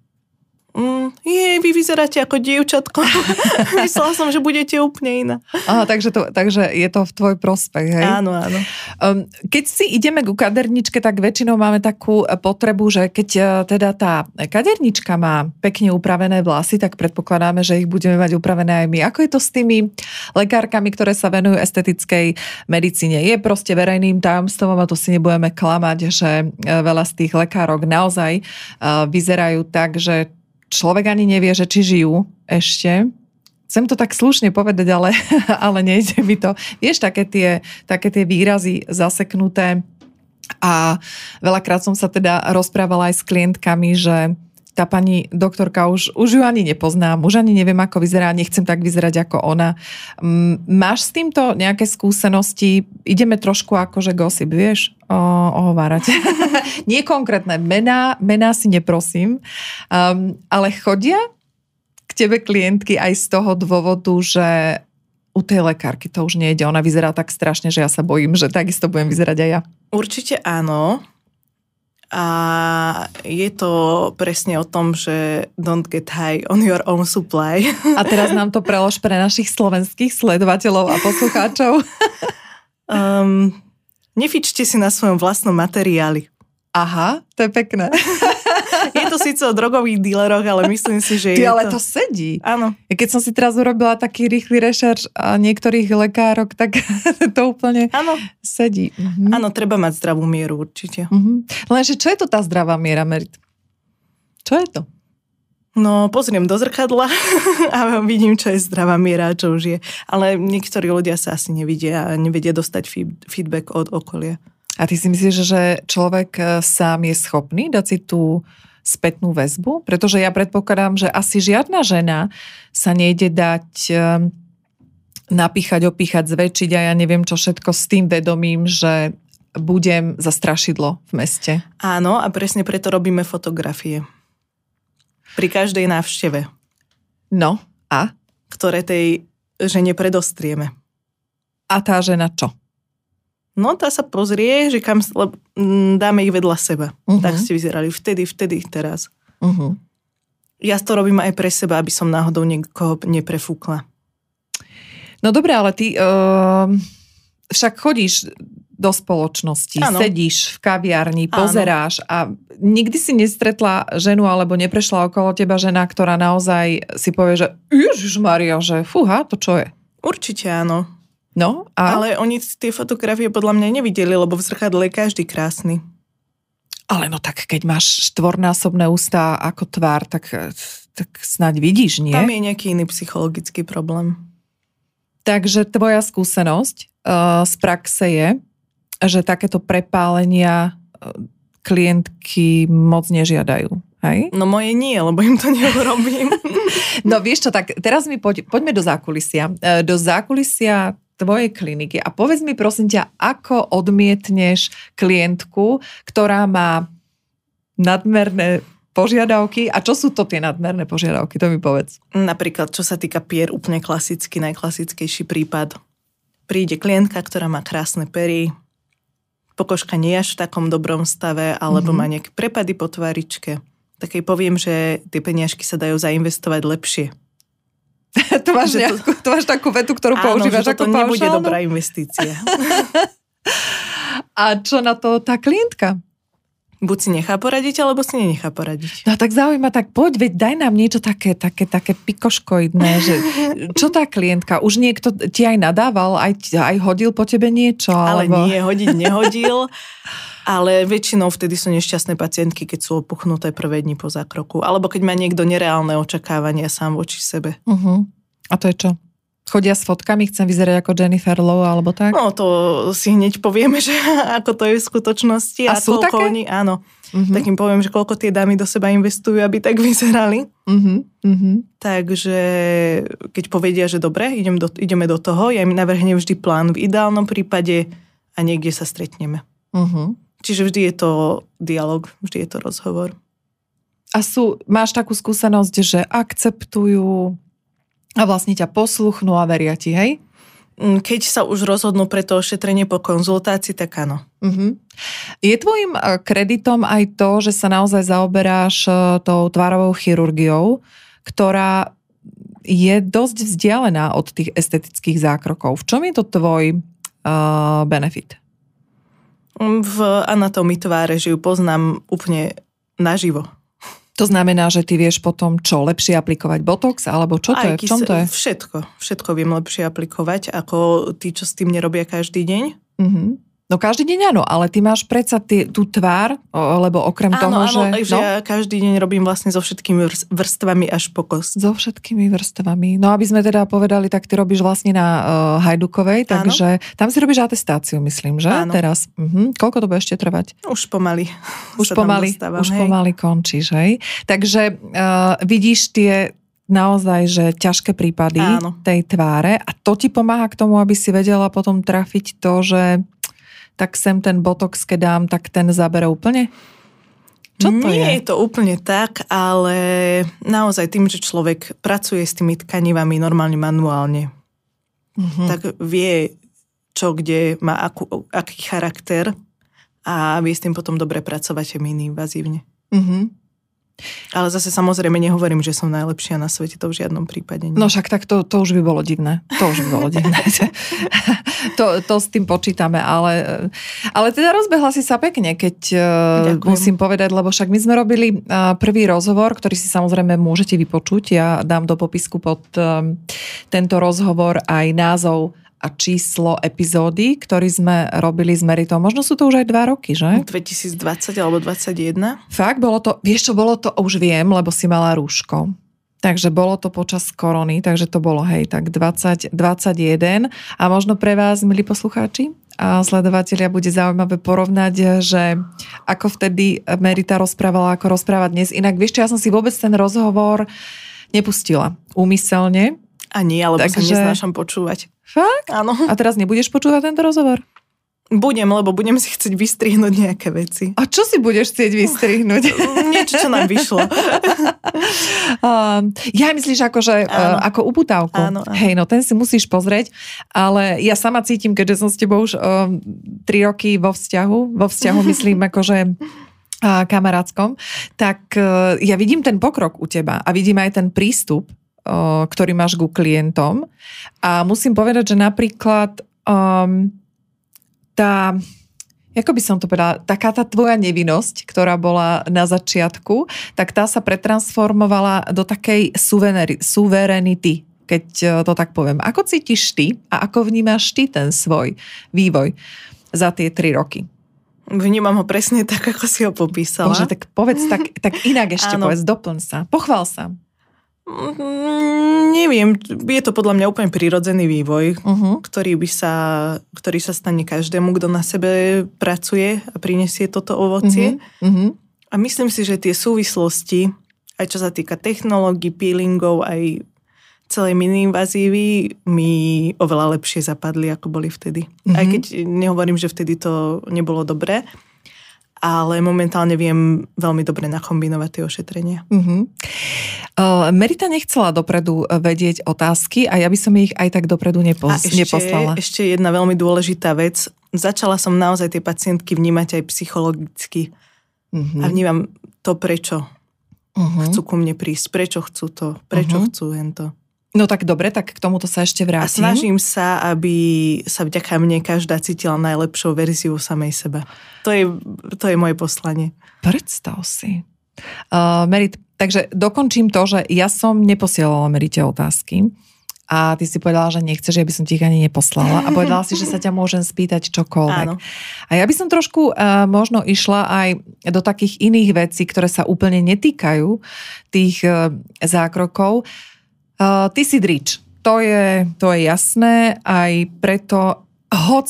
Mm, je, vy vyzeráte ako dievčatko. *laughs* Myslela som, že budete úplne iná. Aha, takže, to, takže je to v tvoj prospech, hej? Áno, áno. Um, keď si ideme ku kaderničke, tak väčšinou máme takú e, potrebu, že keď uh, teda tá kadernička má pekne upravené vlasy, tak predpokladáme, že ich budeme mať upravené aj my. Ako je to s tými lekárkami, ktoré sa venujú estetickej medicíne? Je proste verejným tajomstvom a to si nebudeme klamať, že e, veľa z tých lekárok naozaj vyzerajú tak, že človek ani nevie, že či žijú ešte. Chcem to tak slušne povedať, ale, *laughs* ale nejde mi to. Vieš, také tie, také tie výrazy zaseknuté. A veľakrát som sa teda rozprávala aj s klientkami, že tá pani doktorka už, už ju ani nepoznám, už ani neviem, ako vyzerá, nechcem tak vyzerať ako ona. Máš s týmto nejaké skúsenosti? Ideme trošku akože gossip, vieš, o, ohovárať. *laughs* Nie konkrétne mená, mená si neprosím, um, ale chodia k tebe klientky aj z toho dôvodu, že u tej lekárky to už nejde. Ona vyzerá tak strašne, že ja sa bojím, že takisto budem vyzerať aj ja. Určite áno. A je to presne o tom, že don't get high on your own supply. A teraz nám to prelož pre našich slovenských sledovateľov a poslucháčov. Um, nefičte si na svojom vlastnom materiáli. Aha, to je pekné. To síce o drogových díleroch, ale myslím si, že Ty, je ale to... to sedí. Áno. Keď som si teraz urobila taký rýchly rešerš a niektorých lekárok, tak *laughs* to úplne Áno. sedí. Mhm. Áno, treba mať zdravú mieru určite. Mhm. Lenže čo je to tá zdravá miera, Merit? Čo je to? No, pozriem do zrkadla *laughs* a vidím, čo je zdravá miera a čo už je. Ale niektorí ľudia sa asi nevidia a nevedia dostať feedback od okolia. A ty si myslíš, že človek e, sám je schopný dať si tú spätnú väzbu? Pretože ja predpokladám, že asi žiadna žena sa nejde dať e, napíchať, opíchať, zväčšiť a ja neviem čo všetko s tým vedomím, že budem za strašidlo v meste. Áno, a presne preto robíme fotografie. Pri každej návšteve. No, a? Ktoré tej žene predostrieme. A tá žena čo? No tá sa pozrie, že kam mm, dáme ich vedľa seba. Uh-huh. Tak ste vyzerali vtedy, vtedy, teraz. Uh-huh. Ja to robím aj pre seba, aby som náhodou niekoho neprefúkla. No dobré, ale ty uh, však chodíš do spoločnosti, ano. sedíš v kaviarni, pozeráš ano. a nikdy si nestretla ženu alebo neprešla okolo teba žena, ktorá naozaj si povie, že Ježiš Maria, že fúha, to čo je? Určite áno. No, a? Ale oni tie fotografie podľa mňa nevideli, lebo v zrkadle je každý krásny. Ale no tak keď máš štvornásobné ústa ako tvár, tak, tak snáď vidíš, nie? Tam je nejaký iný psychologický problém. Takže tvoja skúsenosť uh, z praxe je, že takéto prepálenia uh, klientky moc nežiadajú. Hej? No moje nie, lebo im to *laughs* neurobím. *laughs* no vieš čo, tak teraz mi poď, poďme do zákulisia. Uh, do zákulisia tvojej kliniky a povedz mi prosím ťa, ako odmietneš klientku, ktorá má nadmerné požiadavky a čo sú to tie nadmerné požiadavky, to mi povedz. Napríklad, čo sa týka pier, úplne klasický, najklasickejší prípad. Príde klientka, ktorá má krásne pery, pokožka nie až v takom dobrom stave, alebo mm-hmm. má nejaké prepady po tváričke. Tak jej poviem, že tie peniažky sa dajú zainvestovať lepšie to, máš nejakú, to... to máš takú vetu, ktorú Áno, používaš že to ako nebude dobrá investícia. *laughs* A čo na to tá klientka? Buď si nechá poradiť, alebo si nenechá poradiť. No tak zaujíma, tak poď, veď daj nám niečo také, také, také pikoškoidné, že *laughs* čo tá klientka, už niekto ti aj nadával, aj, aj hodil po tebe niečo? Ale alebo... nie, hodiť nehodil. *laughs* Ale väčšinou vtedy sú nešťastné pacientky, keď sú opuchnuté prvé dni po zákroku. Alebo keď má niekto nereálne očakávania sám voči sebe. Uh-huh. A to je čo? Chodia s fotkami, chcem vyzerať ako Jennifer Lowe alebo tak? No to si hneď povieme, *laughs* že ako to je v skutočnosti. A, a sú také? Oni, áno. Uh-huh. Tak im poviem, že koľko tie dámy do seba investujú, aby tak *laughs* vyzerali. Uh-huh. Uh-huh. Takže keď povedia, že dobre, idem do, ideme do toho, ja im navrhnem vždy plán v ideálnom prípade a niekde sa stretneme. Uh-huh. Čiže vždy je to dialog, vždy je to rozhovor. A sú, máš takú skúsenosť, že akceptujú a vlastne ťa posluchnú a veria ti, hej? Mm, keď sa už rozhodnú pre to ošetrenie po konzultácii, tak áno. Uh-huh. Je tvojim e, kreditom aj to, že sa naozaj zaoberáš e, tou tvárovou chirurgiou, ktorá je dosť vzdialená od tých estetických zákrokov. V čom je to tvoj uh, benefit? V anatómii tváre, že ju poznám úplne naživo. To znamená, že ty vieš potom čo, lepšie aplikovať Botox, alebo čo to Aj je? V čom to je? Všetko. Všetko viem lepšie aplikovať, ako tí, čo s tým nerobia každý deň. Uh-huh. No každý deň áno, ale ty máš predsa ty, tú tvár, lebo okrem áno, toho, áno, že... Áno, že ja každý deň robím vlastne so všetkými vrstvami až po kost. So všetkými vrstvami. No aby sme teda povedali, tak ty robíš vlastne na uh, Hajdukovej, takže áno. tam si robíš atestáciu, myslím, že? Áno. Teraz. Uh-huh. Koľko to bude ešte trvať? Už pomaly. *laughs* Už pomaly, dostávam, už hej. pomaly končíš, hej? Takže uh, vidíš tie naozaj, že ťažké prípady Áno. tej tváre a to ti pomáha k tomu, aby si vedela potom trafiť to, že tak sem ten botox, keď dám, tak ten zabere úplne? Čo to Nie je? je to úplne tak, ale naozaj tým, že človek pracuje s tými tkanivami normálne manuálne, uh-huh. tak vie, čo kde má akú, aký charakter a vie s tým potom dobre pracovať invazívne. Uh-huh. Ale zase samozrejme nehovorím, že som najlepšia na svete, to v žiadnom prípade nie. No však tak to, to už by bolo divné. To už by bolo divné. *laughs* to, to s tým počítame, ale, ale teda rozbehla si sa pekne, keď e, Ďakujem. musím povedať, lebo však my sme robili e, prvý rozhovor, ktorý si samozrejme môžete vypočuť. Ja dám do popisku pod e, tento rozhovor aj názov číslo epizódy, ktorý sme robili s Meritou. Možno sú to už aj dva roky, že? 2020 alebo 2021. Fakt, bolo to, vieš čo, bolo to, už viem, lebo si mala rúško. Takže bolo to počas korony, takže to bolo, hej, tak 20, 21. A možno pre vás, milí poslucháči a sledovatelia, bude zaujímavé porovnať, že ako vtedy Merita rozprávala, ako rozpráva dnes. Inak, vieš čo, ja som si vôbec ten rozhovor nepustila úmyselne. A nie, alebo takže... sa neznášam počúvať. Fakt? Áno. A teraz nebudeš počúvať tento rozhovor? Budem, lebo budem si chcieť vystrihnúť nejaké veci. A čo si budeš chcieť vystrihnúť? *laughs* Niečo, čo nám vyšlo. uh, *laughs* ja myslíš ako, že, uh, ako uputávku. Áno, áno. Hej, no ten si musíš pozrieť, ale ja sama cítim, keďže som s tebou už uh, tri roky vo vzťahu, vo vzťahu *laughs* myslím akože uh, kamarátskom, tak uh, ja vidím ten pokrok u teba a vidím aj ten prístup ktorý máš ku klientom. A musím povedať, že napríklad um, tá, ako by som to povedala, taká tá tvoja nevinnosť, ktorá bola na začiatku, tak tá sa pretransformovala do takej suverenity, keď e, to tak poviem. Ako cítiš ty a ako vnímaš ty ten svoj vývoj za tie tri roky? Vnímam ho presne tak, ako si ho popísala. Bože, tak povedz tak, tak inak ešte, povedz, doplň sa, pochvál sa. Mm, neviem, je to podľa mňa úplne prirodzený vývoj, uh-huh. ktorý, by sa, ktorý sa stane každému, kto na sebe pracuje a prinesie toto ovocie. Uh-huh. Uh-huh. A myslím si, že tie súvislosti, aj čo sa týka technológií, peelingov, aj celej mini-invazívy mi oveľa lepšie zapadli, ako boli vtedy. Uh-huh. Aj keď nehovorím, že vtedy to nebolo dobré, ale momentálne viem veľmi dobre nakombinovať tie ošetrenia. Uh-huh. Uh, Merita nechcela dopredu eh, vedieť otázky a ja by som ich aj tak dopredu nepos- a ešte, neposlala. ešte jedna veľmi dôležitá vec. Začala som naozaj tie pacientky vnímať aj psychologicky. Uh-huh. A vnímam to, prečo uh-huh. chcú ku mne prísť, prečo chcú to, prečo uh-huh. chcú to. No tak dobre, tak k tomuto sa ešte vrátim. A snažím sa, aby sa vďaka mne každá cítila najlepšou verziu samej seba. To je, to je moje poslanie. Predstav si. Uh, Merit, takže dokončím to, že ja som neposielala Merite otázky, a ty si povedala, že nechceš, že by som ti ich ani neposlala a povedala si, že sa ťa môžem spýtať čokoľvek. Áno. A ja by som trošku uh, možno išla aj do takých iných vecí, ktoré sa úplne netýkajú tých uh, zákrokov. Uh, ty si drič. To je, to je jasné, aj preto, hoc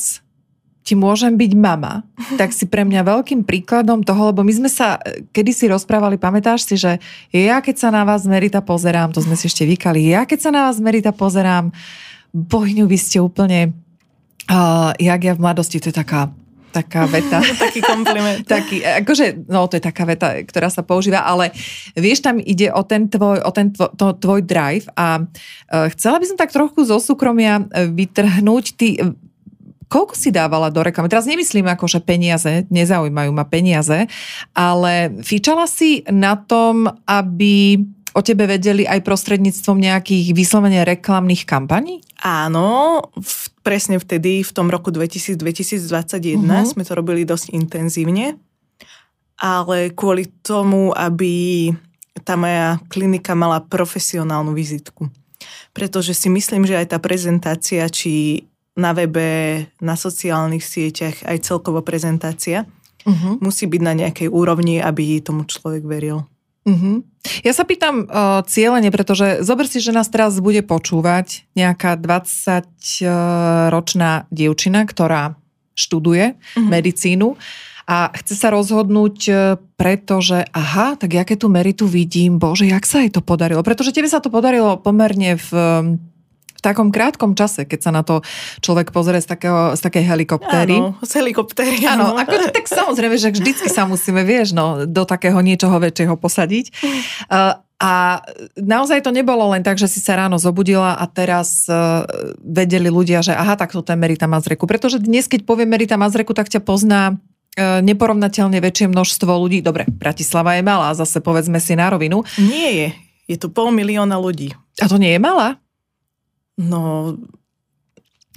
ti môžem byť mama, *laughs* tak si pre mňa veľkým príkladom toho, lebo my sme sa kedysi rozprávali, pamätáš si, že ja keď sa na vás Merita pozerám, to sme si ešte vykali, ja keď sa na vás Merita pozerám, bohňu, vy ste úplne, uh, jak ja v mladosti, to je taká taká *laughs* veta. Taký kompliment. *laughs* Taký, akože, no to je taká veta, ktorá sa používa, ale vieš, tam ide o ten tvoj, o ten tvoj, to, tvoj drive a uh, chcela by som tak trochu zo súkromia vytrhnúť. Ty koľko si dávala do reklamy? Teraz nemyslím ako, že peniaze, nezaujímajú ma peniaze, ale fičala si na tom, aby o tebe vedeli aj prostredníctvom nejakých vyslovene reklamných kampaní? Áno, v, presne vtedy, v tom roku 2000-2021 uh-huh. sme to robili dosť intenzívne, ale kvôli tomu, aby tá moja klinika mala profesionálnu vizitku. Pretože si myslím, že aj tá prezentácia, či na webe, na sociálnych sieťach, aj celkovo prezentácia uh-huh. musí byť na nejakej úrovni, aby tomu človek veril. Uh-huh. Ja sa pýtam uh, cieľene, pretože zober si, že nás teraz bude počúvať nejaká 20-ročná dievčina, ktorá študuje uh-huh. medicínu a chce sa rozhodnúť, uh, pretože aha, tak ja keď tú meritu vidím, bože, jak sa jej to podarilo? Pretože tebe sa to podarilo pomerne v takom krátkom čase, keď sa na to človek pozrie z, takého, z takej helikoptéry. Áno, z helikoptéry. Áno, ako, tak samozrejme, že vždycky sa musíme, vieš, no, do takého niečoho väčšieho posadiť. Uh, a naozaj to nebolo len tak, že si sa ráno zobudila a teraz uh, vedeli ľudia, že aha, tak to je Merita Mazreku. Pretože dnes, keď povie Merita Mazreku, tak ťa pozná uh, neporovnateľne väčšie množstvo ľudí. Dobre, Bratislava je malá, zase povedzme si na rovinu. Nie je. Je tu pol milióna ľudí. A to nie je malá? No,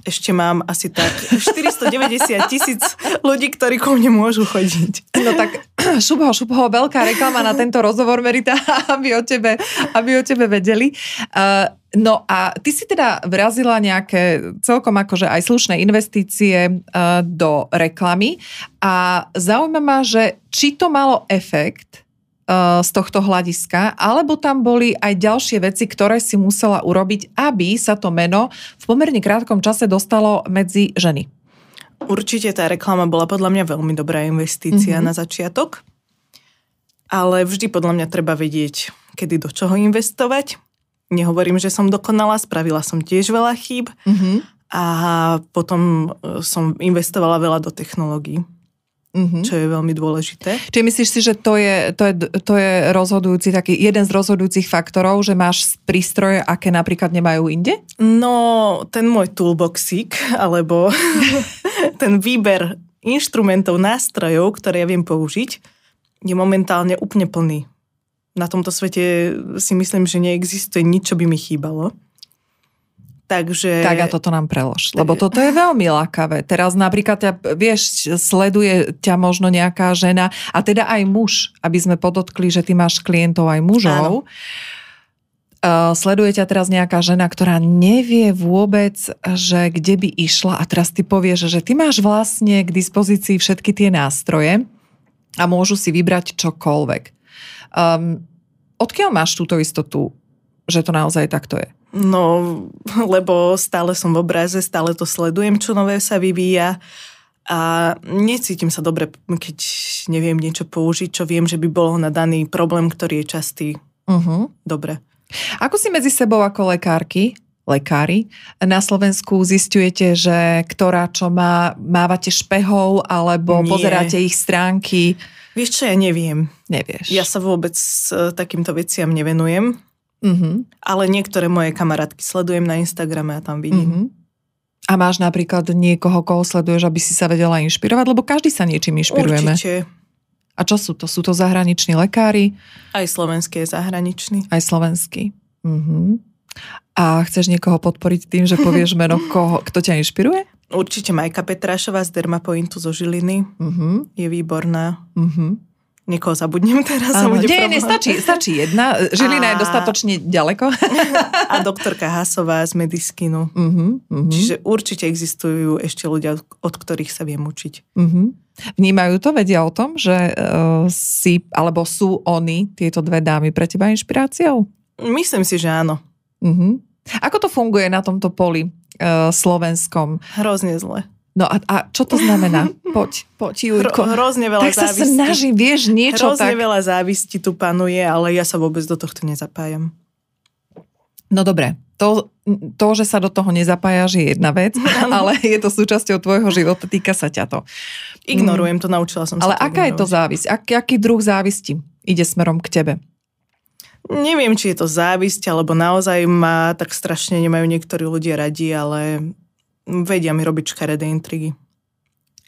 ešte mám asi tak *laughs* 490 tisíc ľudí, ktorí ku mne môžu chodiť. No tak *clears throat* šupho, šupho, veľká reklama na tento rozhovor, Merita, *laughs* aby o tebe, aby o tebe vedeli. Uh, no a ty si teda vrazila nejaké celkom akože aj slušné investície uh, do reklamy a zaujíma ma, že či to malo efekt, z tohto hľadiska, alebo tam boli aj ďalšie veci, ktoré si musela urobiť, aby sa to meno v pomerne krátkom čase dostalo medzi ženy? Určite tá reklama bola podľa mňa veľmi dobrá investícia mm-hmm. na začiatok, ale vždy podľa mňa treba vedieť, kedy do čoho investovať. Nehovorím, že som dokonala, spravila som tiež veľa chýb mm-hmm. a potom eh, som investovala veľa do technológií mm-hmm. čo je veľmi dôležité. Čiže myslíš si, že to je, to, je, to je rozhodujúci taký, jeden z rozhodujúcich faktorov, že máš prístroje, aké napríklad nemajú inde? No, ten môj toolboxík, alebo *laughs* ten výber inštrumentov, nástrojov, ktoré ja viem použiť, je momentálne úplne plný. Na tomto svete si myslím, že neexistuje nič, čo by mi chýbalo. Takže... Tak a toto nám prelož, lebo toto je veľmi lakavé. Teraz napríklad, ťa, vieš, sleduje ťa možno nejaká žena a teda aj muž, aby sme podotkli, že ty máš klientov aj mužov. Uh, sleduje ťa teraz nejaká žena, ktorá nevie vôbec, že kde by išla a teraz ty povieš, že ty máš vlastne k dispozícii všetky tie nástroje a môžu si vybrať čokoľvek. Um, odkiaľ máš túto istotu, že to naozaj takto je? No, *laughs* lebo stále som v obraze, stále to sledujem, čo nové sa vyvíja a necítim sa dobre, keď neviem niečo použiť, čo viem, že by bolo na daný problém, ktorý je častý. Uh-huh. Dobre. Ako si medzi sebou ako lekárky, lekári, na Slovensku zistujete, že ktorá čo má, mávate špehov alebo Nie. pozeráte ich stránky? Vieš čo, ja neviem. Nevieš. Ja sa vôbec takýmto veciam nevenujem. Uh-huh. Ale niektoré moje kamarátky sledujem na Instagrame a tam vidím. Uh-huh. A máš napríklad niekoho, koho sleduješ, aby si sa vedela inšpirovať? Lebo každý sa niečím inšpirujeme. Určite. A čo sú to? Sú to zahraniční lekári? Aj slovenský je zahraničný. Aj slovenský. Uh-huh. A chceš niekoho podporiť tým, že povieš *laughs* meno, koho, kto ťa inšpiruje? Určite Majka Petrášová z Dermapointu zo Žiliny. Uh-huh. Je výborná. Uh-huh. Niekoho zabudnem teraz. Áno, nie, problém. nie, stačí, stačí jedna. Žilina A- je dostatočne ďaleko. *laughs* A doktorka Hasová z Mediskinu. uh-huh, uh-huh, Čiže určite existujú ešte ľudia, od- od ktorých sa viem učiť. uh-huh. Vnímajú to, vedia o tom, že uh, si, alebo sú oni, tieto dve dámy, pre teba inšpiráciou? Myslím si, že áno. Uh-huh. Ako to funguje na tomto poli uh, slovenskom? Hrozne zle. No a, a čo to znamená? *laughs* Poď, poď, Hro, Jujko. hrozne veľa tak sa závisti. snažím, vieš, niečo Hrozne tak. veľa závisti tu panuje, ale ja sa vôbec do tohto nezapájam. No dobre, to, to, že sa do toho nezapájaš je jedna vec, *laughs* ale je to súčasťou tvojho života, týka sa ťa to. Ignorujem to, naučila som Ale sa to aká je to ignorovať. závisť? Aký, aký druh závisti ide smerom k tebe? Neviem, či je to závisť, alebo naozaj ma tak strašne nemajú niektorí ľudia radi, ale vedia mi robiť škaredé intrigy.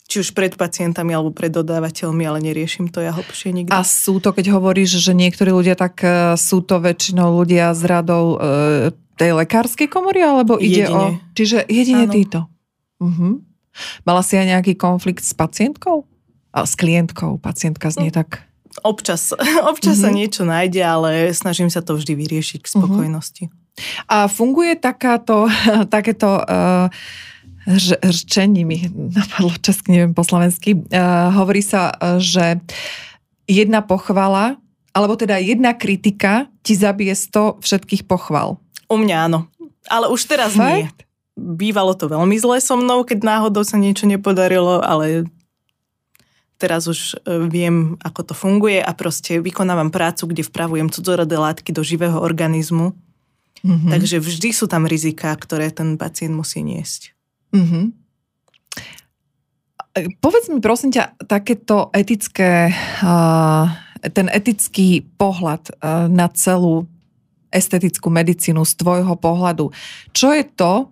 Či už pred pacientami, alebo pred dodávateľmi, ale neriešim to ja hlbšie nikdy. A sú to, keď hovoríš, že niektorí ľudia, tak e, sú to väčšinou ľudia z radou e, tej lekárskej komory, alebo ide o... Jedine. Čiže jedine Áno. títo. Uh-huh. Mala si aj nejaký konflikt s pacientkou? A s klientkou. Pacientka znie tak... Občas, *laughs* občas sa Mhm. niečo nájde, ale snažím sa to vždy vyriešiť k spokojnosti. A funguje takáto, *laughs* takéto uh, ž, rčení, mi napadlo česky, neviem po slovensky, uh, hovorí sa, uh, že jedna pochvala, alebo teda jedna kritika ti zabije 100 všetkých pochval. U mňa áno. Ale už teraz nie. Fakt? Bývalo to veľmi zle so mnou, keď náhodou sa niečo nepodarilo, ale teraz už e, viem, ako to funguje a proste vykonávam prácu, kde vpravujem cudzorodé látky do živého organizmu. Mhm. Takže vždy sú tam riziká, ktoré ten pacient musí niesť. Mhm. E, Povedz mi prosím ťa takéto etické, ten etický pohľad uh, na celú estetickú medicínu z tvojho pohľadu. Čo je to,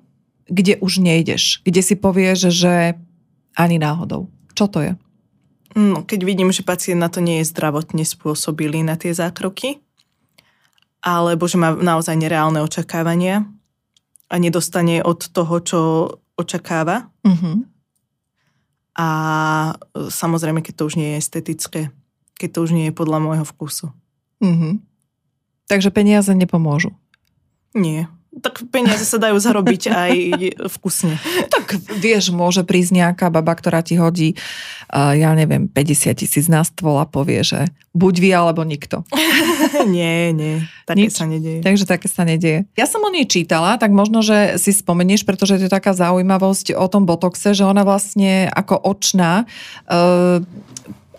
kde už nejdeš? Kde si povieš, že ani náhodou? Čo to je? No, keď vidím, že pacient na to nie je zdravotne spôsobilý na tie zákroky, alebo že má naozaj nereálne očakávania a nedostane od toho, čo očakáva, Uh-huh. A e, samozrejme, keď to už nie je estetické, keď to už nie je podľa môjho vkusu. Uh-huh. Takže peniaze nepomôžu. Nie. Tak peniaze sa dajú zarobiť aj vkusne. Tak vieš, môže prísť nejaká baba, ktorá ti hodí, ja neviem, 50 tisíc na stôl a povie, že buď vy, alebo nikto. *laughs* nie, nie. Také Nič. sa nedieje. Takže také sa nedieje. Ja som o nej čítala, tak možno, že si spomenieš, pretože to je taká zaujímavosť o tom botoxe, že ona vlastne ako očná uh,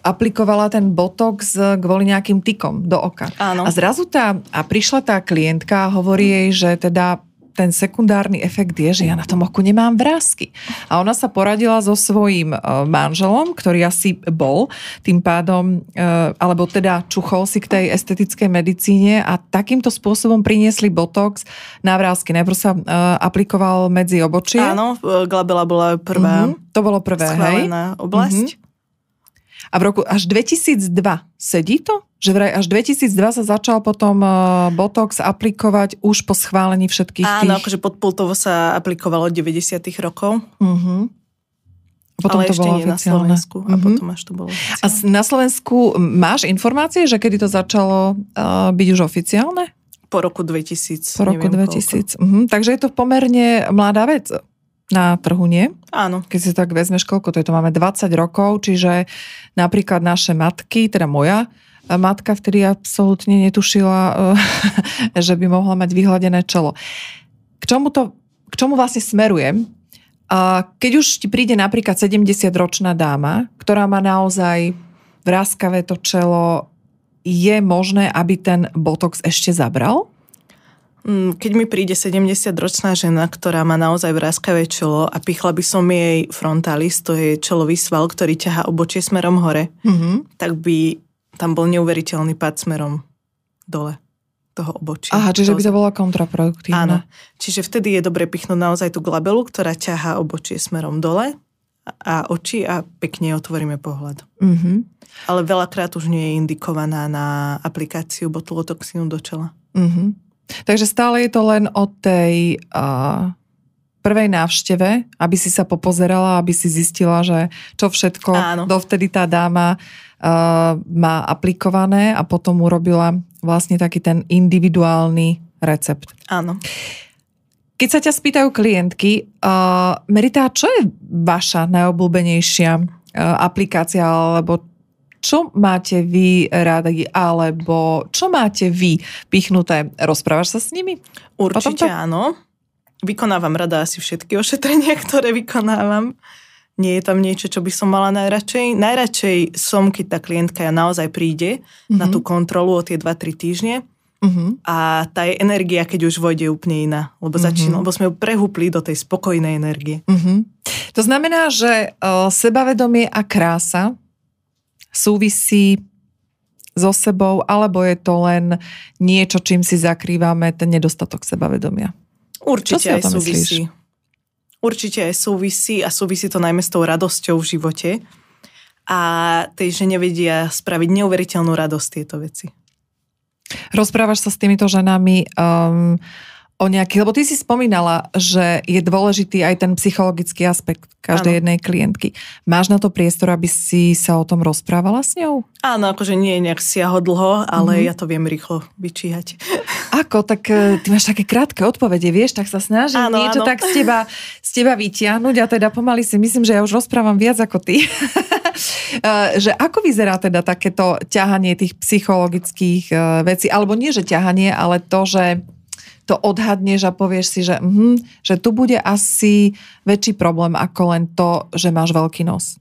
aplikovala ten botox kvôli nejakým tykom do oka. Áno. A zrazu tá, a prišla tá klientka a hovorí jej, že teda ten sekundárny efekt je, že ja na tom oku nemám vrázky. A ona sa poradila so svojím e, manželom, ktorý asi bol tým pádom, e, alebo teda čuchol si k tej estetickej medicíne a takýmto spôsobom priniesli botox na vrázky. Najprv sa aplikoval medzi obočie. Áno, glabela bola prvá Mhm, to bolo prvé, hej? oblasť. A v roku až 2002 sedí to? Že vraj až 2002 sa začal potom uh, Botox aplikovať už po schválení všetkých Áno, tých... akože podpultovo sa aplikovalo od 90 rokov, Uh-huh. Potom ale to ešte bolo nie na oficiálne. Slovensku. A Mhm. potom až to bolo A oficiálne. s- na Slovensku máš informácie, že kedy to začalo uh, byť už oficiálne? Po roku 2000. Po roku neviem 2000. Uh-huh. Takže je to pomerne mladá vec na trhu, nie? Áno. Keď si tak vezmeš, koľko to je, to máme 20 rokov, čiže napríklad naše matky, teda moja e, matka vtedy absolútne netušila, e, *laughs* že by mohla mať vyhladené čelo. K čomu, to, k čomu vlastne smerujem? A keď už ti príde napríklad 70-ročná dáma, ktorá má naozaj vrázkavé to čelo, je možné, aby ten botox ešte zabral? Mm, Keď mi príde 70-ročná žena, ktorá má naozaj vrázkavé čelo a pichla by som jej frontalis, to je čelový sval, ktorý ťaha obočie smerom hore, Mhm. tak by tam bol neuveriteľný pád smerom dole toho obočia. Aha, čiže by to bola kontraproduktívna. Áno. Čiže vtedy je dobre pichnúť naozaj tú glabelu, ktorá ťahá obočie smerom dole a oči a pekne otvoríme pohľad. Mhm. Ale veľakrát už nie je indikovaná na aplikáciu botulotoxínu do čela. Mhm. Takže stále je to len o tej uh, prvej návšteve, aby si sa popozerala, aby si zistila, že čo všetko Áno. dovtedy tá dáma uh, má aplikované a potom urobila vlastne taký ten individuálny recept. Áno. Keď sa ťa spýtajú klientky, uh, Merita, čo je vaša najobľúbenejšia aplikácia, alebo čo máte vy radi, alebo čo máte vy pichnuté? Rozprávaš sa s nimi? Určite áno. Vykonávam rada asi všetky ošetrenia, *laughs* ktoré vykonávam. Nie je tam niečo, čo by som mala najradšej. Najradšej som, keď tá klientka naozaj príde mm-hmm. na tú kontrolu o tie 2-3 týždne mm-hmm. a tá je energia, keď už vojde úplne iná. Lebo, mm-hmm. začína, lebo sme ju prehúpli do tej spokojnej energie. Mm-hmm. To znamená, že uh, sebavedomie a krása súvisí so sebou, alebo je to len niečo, čím si zakrývame ten nedostatok sebavedomia? Určite aj súvisí. Myslíš? Určite aj súvisí a súvisí to najmä s tou radosťou v živote. A tej žene vedia spraviť neuveriteľnú radosť tieto veci. Rozprávaš sa s týmito ženami um, o nejaký, lebo ty si spomínala, že je dôležitý aj ten psychologický aspekt každej ano. jednej klientky. Máš na to priestor, aby si sa o tom rozprávala s ňou? Áno, akože nie je nejak siaho dlho, ale mm-hmm. ja to viem rýchlo vyčíhať. *laughs* Ako? Tak e, ty máš také krátke odpovede, vieš, tak sa snažím áno, niečo áno. tak z teba, z teba vytiahnuť a teda pomaly si myslím, že ja už rozprávam viac ako ty. *laughs* E, že ako vyzerá teda takéto ťahanie tých psychologických e, vecí, alebo nie, že ťahanie, ale to, že to odhadneš a povieš si, že, mm, že tu bude asi väčší problém ako len to, že máš veľký nos?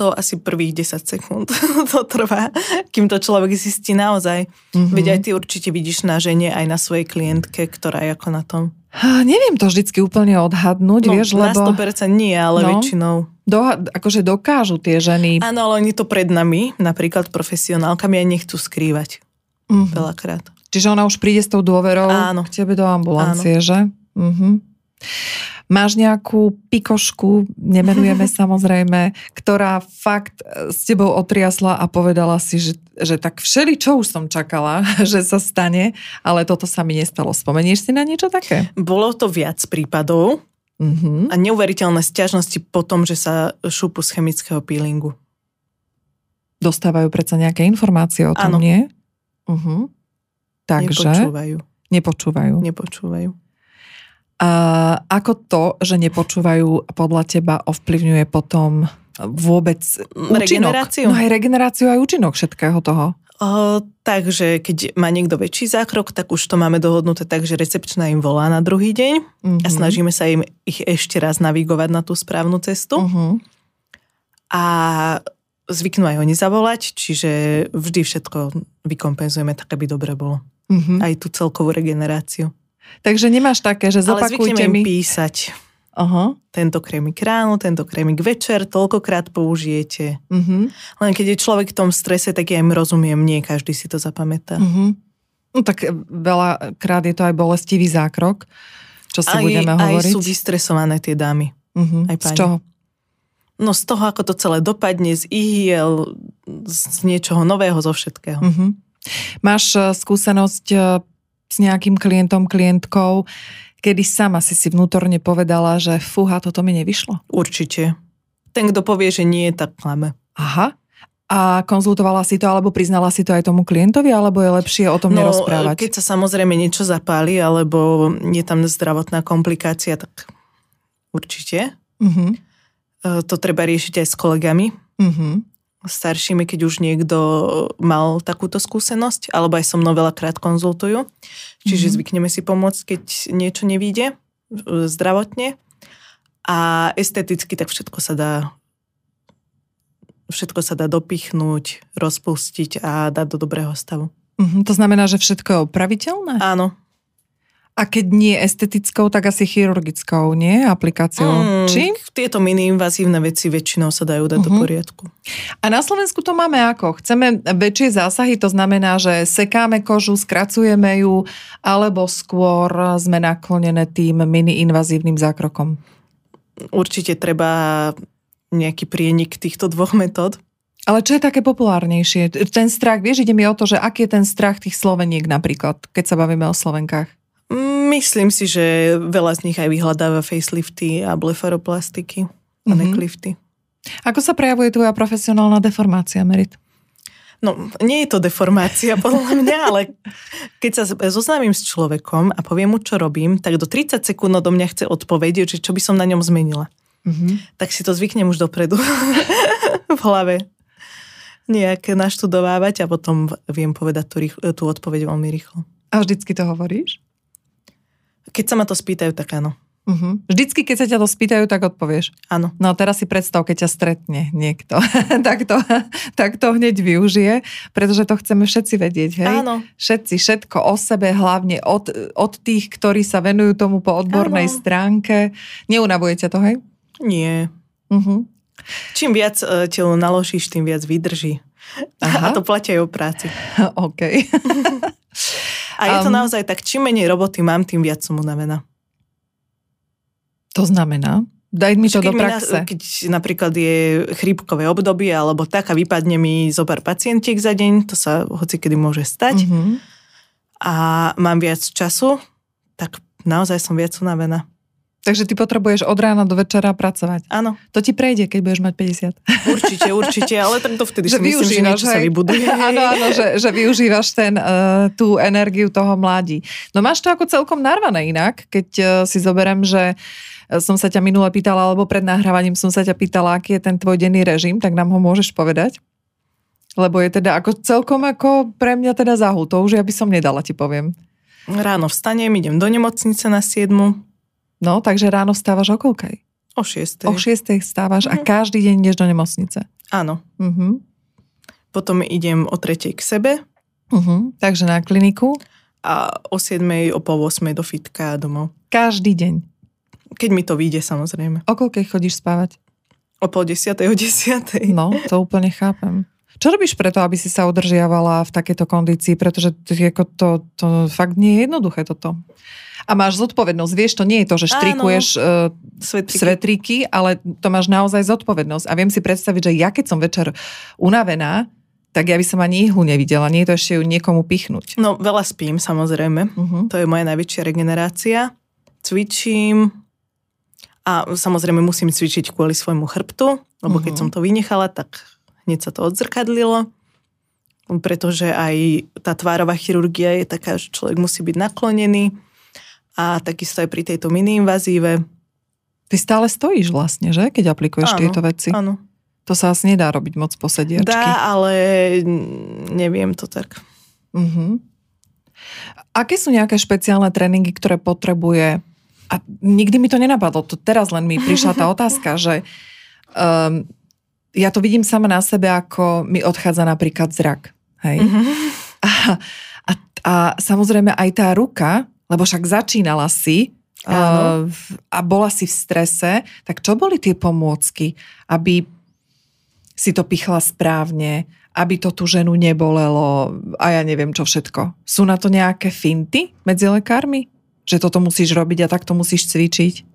To asi prvých 10 sekúnd *laughs* to trvá, kým to človek zistí naozaj. Mm-hmm. Veď aj ty určite vidíš na žene, aj na svojej klientke, ktorá je ako na tom. Ha, neviem to vždycky úplne odhadnúť, no, vieš, na lebo... Na 100% nie, ale no, väčšinou. Doha- akože dokážu tie ženy. Áno, ale oni to pred nami, napríklad profesionálkami, aj nechcú skrývať. Mm-hmm. Veľakrát. Čiže ona už príde s tou dôverou Áno. k tebe do ambulancie, Áno. že? Mhm. Máš nejakú pikošku, nemenujeme *laughs* samozrejme, ktorá fakt s tebou otriasla a povedala si, že, že tak všeli, čo už som čakala, *laughs* že sa stane, ale toto sa mi nestalo. Spomenieš si na niečo také? Bolo to viac prípadov uh-huh. a neuveriteľné stiažnosti po tom, že sa šupu z chemického peelingu. Dostávajú predsa nejaké informácie o tom, Áno. nie? Uh-huh. Takže... Nepočúvajú. Nepočúvajú. Nepočúvajú. A ako to, že nepočúvajú, podľa teba ovplyvňuje potom vôbec účinok? Regeneráciu? No aj regeneráciu, aj účinok všetkého toho. O, takže keď má niekto väčší zákrok, tak už to máme dohodnuté tak, že recepčná im volá na druhý deň uh-huh. a mhm. snažíme sa im ich ešte raz navigovať na tú správnu cestu. Uh-huh. A zvyknú aj oni zavolať, čiže vždy všetko vykompenzujeme tak, aby dobre bolo mm-hmm. aj tú celkovú regeneráciu. Takže nemáš také, že zopakujte Ale mi... písať. Aha. Tento krémik ráno, tento krémik večer, toľkokrát použijete. Mm-hmm. Len keď je človek v tom strese, tak ja im rozumiem, nie každý si to zapamätá. Mm-hmm. No tak veľa krát je to aj bolestivý zákrok, čo si aj, budeme hovoriť. Aj sú vystresované tie dámy. Mm-hmm. Aj Z čoho? No z toho, ako to celé dopadne, z ihiel, z niečoho nového, zo všetkého. Mm-hmm. Máš e, skúsenosť e, s nejakým klientom, klientkou, kedy sama si si vnútorne povedala, že fúha, toto mi nevyšlo? Určite. Ten, kto povie, že nie, tak klame. Aha. A konzultovala si to, alebo priznala si to aj tomu klientovi, alebo je lepšie o tom no, nerozprávať? keď sa samozrejme niečo zapáli, alebo je tam zdravotná komplikácia, tak určite. Uh-huh. To treba riešiť aj s kolegami. Uh-huh staršími, keď už niekto mal takúto skúsenosť, alebo aj so mnou veľakrát konzultujú. Čiže mm-hmm. zvykneme si pomôcť, keď niečo nevíde zdravotne. A esteticky tak všetko sa dá všetko sa dá dopichnúť, rozpustiť a dať do dobrého stavu. Mm-hmm, to znamená, že všetko je opraviteľné? Áno. A keď nie estetickou, tak asi chirurgickou, nie? Aplikáciou. Mm, Či? Tieto mini-invazívne veci väčšinou sa dajú dať uh-huh. do mhm. poriadku. A na Slovensku to máme ako? Chceme väčšie zásahy, to znamená, že sekáme kožu, skracujeme ju, alebo skôr sme naklonené tým mini-invazívnym zákrokom? Určite treba nejaký prienik týchto dvoch metód. Ale čo je také populárnejšie? Ten strach, vieš, ide mi o to, že aký je ten strach tých Sloveniek napríklad, keď sa bavíme o Slovenkách? Myslím si, že veľa z nich aj vyhľadáva facelifty a blefaroplastiky a Mhm. necklifty. Ako sa prejavuje tvoja profesionálna deformácia, Merit? No, nie je to deformácia *laughs* podľa mňa, ale keď sa zoznámim s človekom a poviem mu, čo robím, tak do 30 sekúnd do mňa chce odpovedieť, že čo by som na ňom zmenila. Mhm. Tak si to zvyknem už dopredu *laughs* v hlave nejak naštudovávať a potom viem povedať tú, rýchlo, tú odpoveď veľmi rýchlo. A vždycky to hovoríš? Keď sa ma to spýtajú, tak áno. Uh-huh. Vždycky, keď sa ťa to spýtajú, tak odpovieš. Áno. No a teraz si predstav, keď ťa stretne niekto. *laughs* tak, to, tak to hneď využije, pretože to chceme všetci vedieť. Hej? Áno. Všetci, všetko o sebe, hlavne od, od tých, ktorí sa venujú tomu po odbornej Áno. stránke. Neunavuje ťa to, hej? Nie. Uh-huh. Čím viac e, telo naložíš, tým viac vydrží. Aha. A to platí aj o práci. *laughs* OK. *laughs* A je to Um. naozaj tak, čím menej roboty mám, tým viac som unavená. to znamená? Daj mi to Keď do mi na- praxe. keď napríklad je chrípkové obdobie alebo tak a vypadne mi zo pár pacientiek za deň, to sa hoci kedy môže stať Uh-huh. a mám viac času, tak naozaj som viac unavená. Takže ty potrebuješ od rána do večera pracovať. Áno, To ti prejde, keď budeš mať 50. určite, *laughs* určite, ale tak to vtedy Že si myslím, že niečo sa hej? vybuduje. *laughs* áno, áno, že, že využívaš ten, uh, tú energiu toho mladí. No máš to ako celkom narvané inak, keď uh, si zoberiem, že uh, som sa ťa minule pýtala, alebo pred nahrávaním som sa ťa pýtala, aký je ten tvoj denný režim, tak nám ho môžeš povedať? Lebo je teda ako celkom ako pre mňa teda záhu. To už ja by som nedala, ti poviem. Ráno vstanem, idem do nemocnice na 7, No, takže ráno vstávaš o koľkej? o 6. O 6 vstávaš a Mhm. každý deň ideš do nemocnice. Áno. Mhm. Potom idem o 3 k sebe Mhm. Takže na kliniku a o 7, o pol 8 do fitka a domov. každý deň. Keď mi to vyjde, samozrejme. O koľkej chodíš spávať? O pol 10, o 10. No, to úplne chápem. Čo robíš preto, aby si sa udržiavala v takejto kondícii? Pretože to, to, to fakt nie je jednoduché toto. A máš zodpovednosť. Vieš, to nie je to, že Áno. štrikuješ uh, Svetríky. svetríky, ale to máš naozaj zodpovednosť. A viem si predstaviť, že ja keď som večer unavená, tak ja by som ani ihlu nevidela. Nie je to ešte ju niekomu pichnúť. No, veľa spím, samozrejme. Uh-huh. To je moja najväčšia regenerácia. Cvičím a samozrejme musím cvičiť kvôli svojmu chrbtu, lebo keď Mhm. som to vynechala, tak hneď sa to odzrkadlilo. Pretože aj tá tvárová chirurgia je taká, že človek musí byť naklonený a takisto aj pri tejto mini-invazíve. Ty stále stojíš vlastne, že? Keď aplikuješ Áno, tieto veci. Áno. To sa asi nedá robiť moc posediačky. Dá, ale neviem to tak. Uh-huh. Aké sú nejaké špeciálne tréningy, ktoré potrebuje a nikdy mi to nenapadlo, to teraz len mi prišla tá *laughs* otázka, že um, ja to vidím sama na sebe, ako mi odchádza napríklad zrak. Hej? Mhm. A, a, a samozrejme aj tá ruka, lebo však začínala si Áno. a bola si v strese, tak čo boli tie pomôcky, aby si to pichla správne, aby to tú ženu nebolelo a ja neviem čo všetko. Sú na to nejaké finty medzi lekármi? Že toto musíš robiť a takto musíš cvičiť?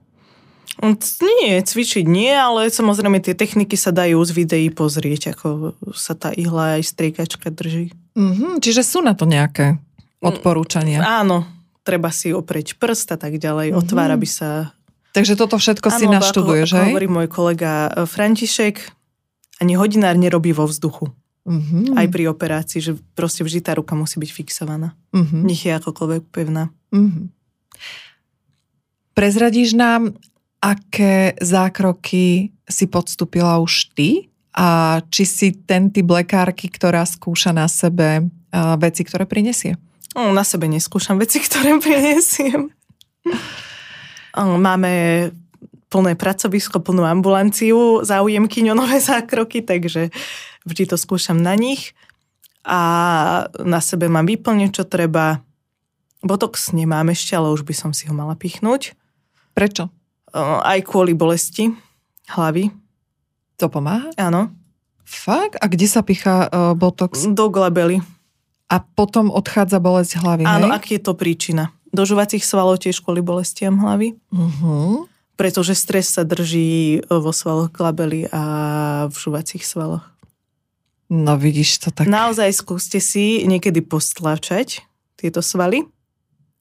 Nie, cvičiť nie, ale samozrejme tie techniky sa dajú z videí pozrieť, ako sa tá ihla aj striekačka drží. Mhm, čiže sú na to nejaké odporúčania. Áno, treba si oprieť prst a tak ďalej, Mhm. otvára by sa... Takže toto všetko si lebo naštuduješ, ako, hej? hovorí môj kolega e, František, ani hodinár nerobí vo vzduchu, Mhm, aj pri operácii, že proste vždy tá ruka musí byť fixovaná. mhm, Nech je akokoľvek pevná. mhm. Prezradíš nám, aké zákroky si podstúpila už ty a či si ten typ lekárky, ktorá skúša na sebe a, veci, ktoré prinesie? No, na sebe neskúšam veci, ktoré *laughs* prinesiem. Máme plné pracovisko, plnú ambulanciu, záujemkyň o nové zákroky, takže vždy to skúšam na nich. A na sebe mám výplne, čo treba. Botox nemám ešte, ale už by som si ho mala pichnúť. Prečo? Aj kvôli bolesti hlavy. To pomáha? Áno. Fakt? A kde sa pichá uh, botox? Do glabely. A potom odchádza bolesť hlavy, Áno, hej? aký je to príčina? Do žuvacích svalov tiež kvôli bolestiam hlavy. Uh-huh. pretože stres sa drží vo svaloch glabely a v žuvacích svaloch. No vidíš to tak. Naozaj skúste si niekedy postlačať tieto svaly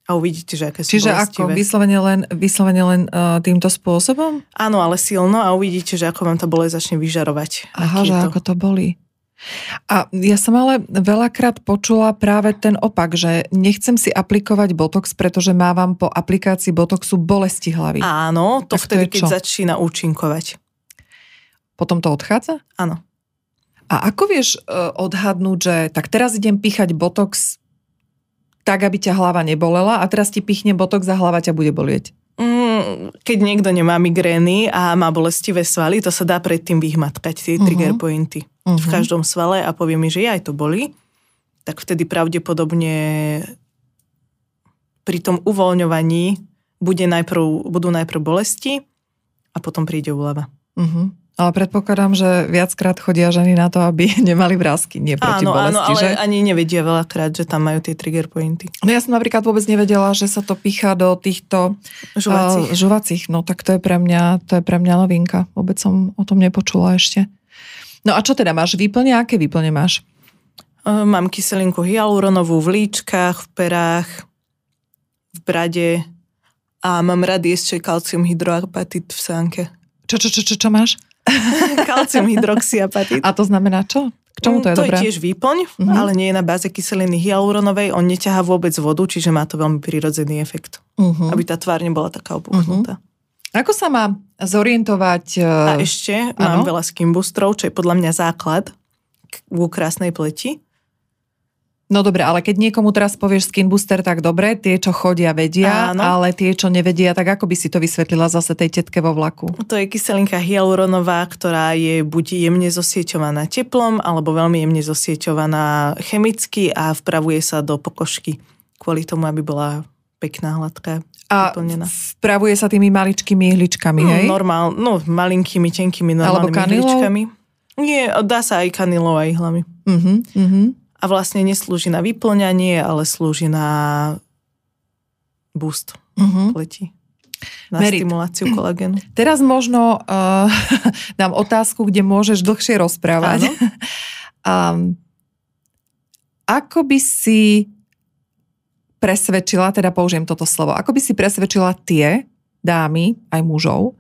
a uvidíte, že aké sú Čiže bolestivé. ako? Vyslovene len, vyslovene len uh, týmto spôsobom? Áno, ale silno a uvidíte, že ako vám tá bolesť začne vyžarovať. Aha, že to. ako to boli. A ja som ale veľakrát počula práve ten opak, že nechcem si aplikovať Botox, pretože mávam po aplikácii Botoxu bolesti hlavy. Áno, to Tak to vtedy, je keď čo? začína účinkovať. potom to odchádza? Áno. A ako vieš uh, odhadnúť, že tak teraz idem píchať Botox tak, aby ťa hlava nebolela a teraz ti pichne Botox a hlava ťa bude bolieť? Mm, keď niekto nemá migrény a má bolestivé svaly, to sa dá predtým vyhmatkať, tie Mhm. trigger pointy Uh-huh. v každom svale a povie mi, že aj to boli, tak vtedy pravdepodobne pri tom uvoľňovaní bude najprv, budú najprv bolesti a potom príde úleva. Uh-huh. Ale predpokladám, že viackrát chodia ženy na to, aby *laughs* nemali vrázky, nie proti Áno, bolesti, áno, ale že? ani nevedia veľakrát, že tam majú tie trigger pointy. No ja som napríklad vôbec nevedela, že sa to pícha do týchto Žuvacích. Uh, žuvacích. No tak to je pre mňa, to je pre mňa novinka. Vôbec som o tom nepočula ešte. No a čo teda máš? Výplne? Aké výplne máš? Mám kyselinku hyaluronovú v líčkach, v perách, v brade a mám rady ešte kalcium hydroapatit v sánke. Čo, čo, čo, čo, čo máš? *laughs* *laughs* kalcium hydroxyapatit. A to znamená čo? K čomu to je Mm, to dobré? je tiež výplň, Mhm. ale nie je na báze kyseliny hyaluronovej. On neťahá vôbec vodu, čiže má to veľmi prirodzený efekt. Uh-huh. Aby tá tvár nebola taká opuchnutá. Ako sa má zorientovať? A Uh, ešte áno. mám veľa skin boostrov, čo je podľa mňa základ ku krásnej pleti. no dobre, ale keď niekomu teraz povieš skin booster, tak dobre, tie, čo chodia, vedia, Áno. ale tie, čo nevedia, tak ako by si to vysvetlila zase tej tetke vo vlaku? To je kyselinka hyaluronová, ktorá je buď jemne zosieťovaná teplom, alebo veľmi jemne zosieťovaná chemicky a vpravuje sa do pokožky kvôli tomu, aby bola pekná, hladká, A vyplnená. vpravuje sa tými maličkými ihličkami, hej? Mm, normál, no malinkými, tenkými, normálnymi ihličkami. Nie, dá sa aj kanilou a ihlami. Uh-huh, uh-huh. A vlastne neslúži na vyplňanie, ale slúži na boost Uh-huh. pleti. Na Merit. stimuláciu kolagénu. *clears throat* Teraz možno uh, *laughs* dám otázku, kde môžeš dlhšie rozprávať. um, *laughs* ako by si presvedčila, teda použijem toto slovo, ako by si presvedčila tie dámy, aj mužov,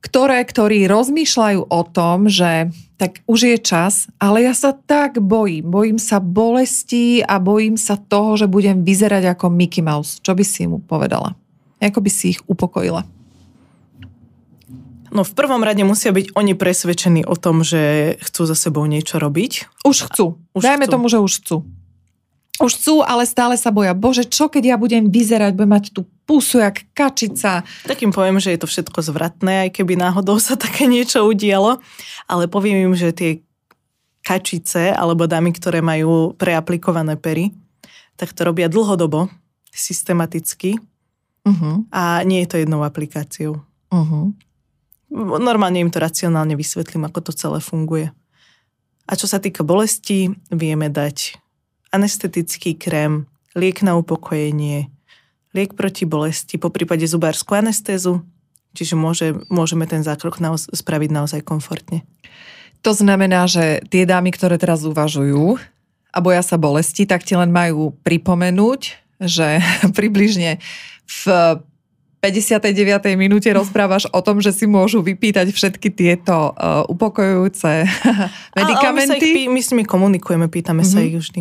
ktoré, ktorí rozmýšľajú o tom, že tak už je čas, ale ja sa tak bojím. Bojím sa bolesti a bojím sa toho, že budem vyzerať ako Mickey Mouse. Čo by si mu povedala? Ako by si ich upokojila? No v prvom rade musia byť oni presvedčení o tom, že chcú za sebou niečo robiť. Už chcú. Už Dajme chcú. tomu, že už chcú. Už chcú, ale stále sa boja. Bože, čo keď ja budem vyzerať, budem mať tú pusu jak kačica. Tak im poviem, že je to všetko zvratné, aj keby náhodou sa také niečo udialo. Ale poviem im, že tie kačice alebo dámy, ktoré majú preaplikované pery, tak to robia dlhodobo, systematicky Uh-huh, a nie je to jednou aplikáciou. uh-huh. Normálne im to racionálne vysvetlím, ako to celé funguje. A čo sa týka bolesti, vieme dať anestetický krém, liek na upokojenie, liek proti bolesti, po prípade zubárskú anestézu, čiže môže, môžeme ten zákrok naoz, spraviť naozaj komfortne. To znamená, že tie dámy, ktoré teraz uvažujú a boja sa bolesti, tak ti len majú pripomenúť, že *laughs* približne v 59. minúte rozprávaš o tom, že si môžu vypýtať všetky tieto uh, upokojujúce *laughs* Ale, ale my, sa ich, medikamenty. my s nimi komunikujeme, pýtame mm-hmm. sa Mhm. ich vždy.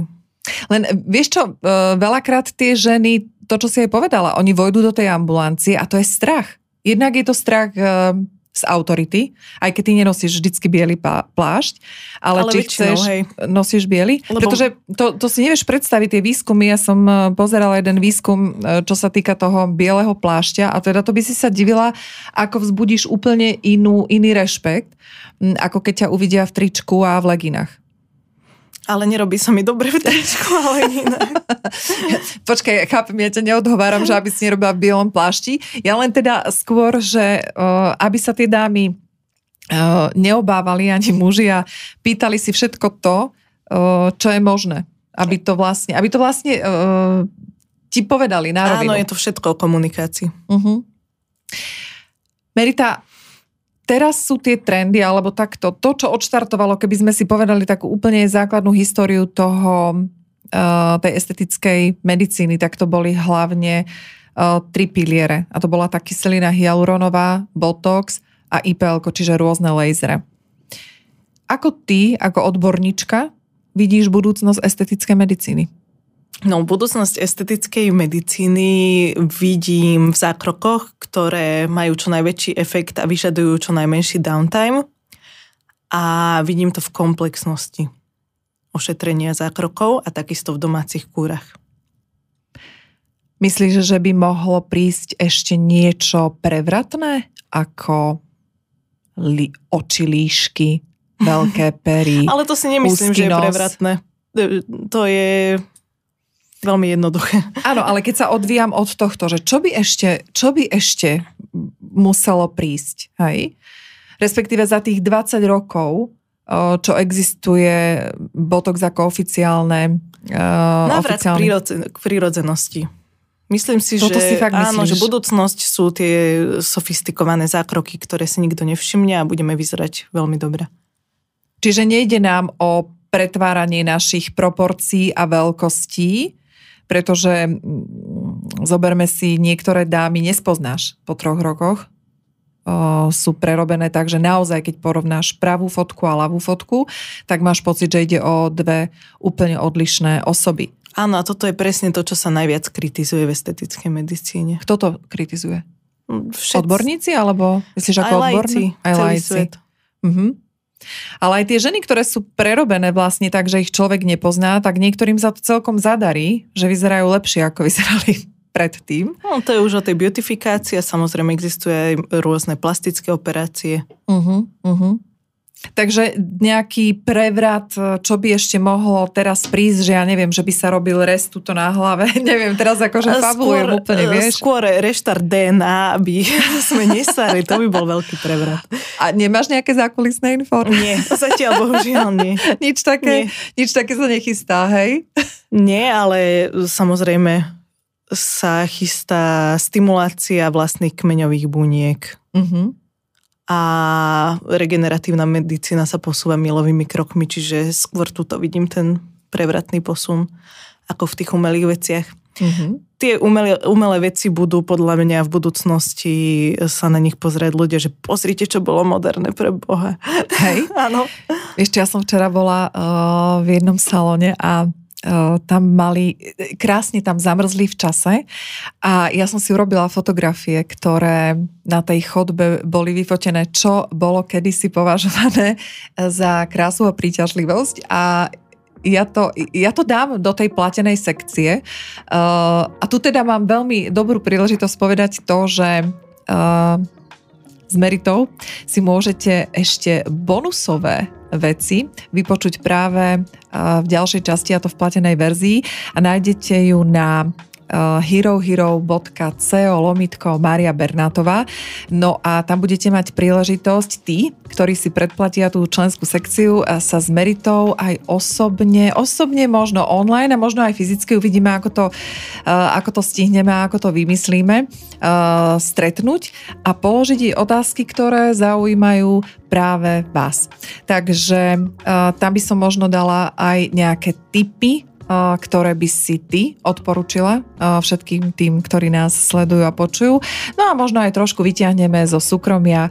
Len vieš čo, uh, veľakrát tie ženy, to čo si aj povedala, oni vojdu do tej ambulancie a to je strach. Jednak je to strach uh, z autority, aj keď ty nenosíš vždycky biely plášť, ale, Ale či väčšinou, chceš, hej. nosíš biely? Lebo- Pretože to, to si nevieš predstaviť, tie výskumy, ja som pozerala jeden výskum, čo sa týka toho bieleho plášťa a teda to by si sa divila, ako vzbudíš úplne inú, iný rešpekt, ako keď ťa uvidia v tričku a v leginách. Ale nerobí sa mi dobre v tričku, ale iné. Počkaj, chápem, ja ťa neodhováram, že aby si nerobila v bielom plášti. Ja len teda skôr, že uh, aby sa tie dámy uh, neobávali ani muži a pýtali si všetko to, uh, čo je možné. Aby to vlastne, aby to vlastne uh, ti povedali na rovinu. Áno, je to všetko o komunikácii. Uh-huh. Merita, teraz sú tie trendy, alebo takto, to, čo odštartovalo, keby sme si povedali takú úplne základnú históriu toho uh, tej estetickej medicíny, tak to boli hlavne uh, tri piliere. A to bola tá kyselina hyaluronová, botox a IPL, čiže rôzne lasery. Ako ty, ako odborníčka, vidíš budúcnosť estetickej medicíny? No, budúcnosť estetickej medicíny vidím v zákrokoch, ktoré majú čo najväčší efekt a vyžadujú čo najmenší downtime. A vidím to v komplexnosti ošetrenia zákrokov a takisto v domácich kúrach. Myslíš, že by mohlo prísť ešte niečo prevratné, ako li- oči líšky, veľké pery, *laughs* Ale to si nemyslím, že je prevratné. To je veľmi jednoduché. Áno, ale keď sa odvíjam od tohto, že čo by ešte, čo by ešte muselo prísť, hej? Respektíve za tých 20 rokov, čo existuje Botox ako oficiálne... Návrat oficiálne... k prírodzenosti. Myslím si, Toto že, si fakt áno, že budúcnosť sú tie sofistikované zákroky, ktoré si nikto nevšimne a budeme vyzerať veľmi dobre. Čiže nejde nám o pretváranie našich proporcií a veľkostí, pretože mm, zoberme si, niektoré dámy nespoznáš po troch rokoch, sú prerobené tak, že naozaj, keď porovnáš pravú fotku a ľavú fotku, tak máš pocit, že ide o dve úplne odlišné osoby. Áno, a toto je presne to, čo sa najviac kritizuje v estetickej medicíne. Kto to kritizuje? Mm, Všetci. Odborníci, alebo myslíš ako odborníci? Aj lajci. Mhm. Ale aj tie ženy, ktoré sú prerobené vlastne tak, že ich človek nepozná, tak niektorým sa to celkom zadarí, že vyzerajú lepšie, ako *laughs* vyzerali predtým. No, to je už o tej beautifikácii a samozrejme existuje aj rôzne plastické operácie. Uh-huh, uh-huh. Takže nejaký prevrat, čo by ešte mohlo teraz prísť, že ja neviem, že by sa robil rest tuto na hlave. *laughs* neviem, teraz akože fabulujem skôr, úplne, vieš. Skôr reštart DNA, aby *laughs* sme nestarili, to by bol veľký prevrat. A nemáš nejaké zákulisné informácie? Nie, zatiaľ bohužiaľ nie. *laughs* nič také, nie. nič také sa nechystá, hej? Nie, ale samozrejme sa chystá stimulácia vlastných kmeňových buniek. Uh-huh a regeneratívna medicína sa posúva milovými krokmi, čiže skôr tu to vidím ten prevratný posun ako v tých umelých veciach. Mm-hmm. Tie umelé, umelé veci budú podľa mňa v budúcnosti sa na nich pozrieť ľudia, že pozrite, čo bolo moderné pre Boha. Hej, *laughs* áno. Ešte ja som včera bola uh, v jednom salóne a tam mali, krásne tam zamrzli v čase. A ja som si urobila fotografie, ktoré na tej chodbe boli vyfotené, čo bolo kedysi považované za krásu a príťažlivosť. A ja to, ja to dám do tej platenej sekcie. Uh, a tu teda mám veľmi dobrú príležitosť povedať to, že uh, s Meritou si môžete ešte bonusové veci vypočuť práve v ďalšej časti, a to v platenej verzii a nájdete ju na herohero.co lomitko Maria Bernátová. No a tam budete mať príležitosť tí, ktorí si predplatia tú členskú sekciu sa s Meritou aj osobne, osobne možno online a možno aj fyzicky uvidíme, ako to, ako to stihneme a ako to vymyslíme, stretnúť a položiť jej otázky, ktoré zaujímajú práve vás. Takže tam by som možno dala aj nejaké tipy, ktoré by si ty odporúčila všetkým tým, ktorí nás sledujú a počujú. No a možno aj trošku vyťahneme zo súkromia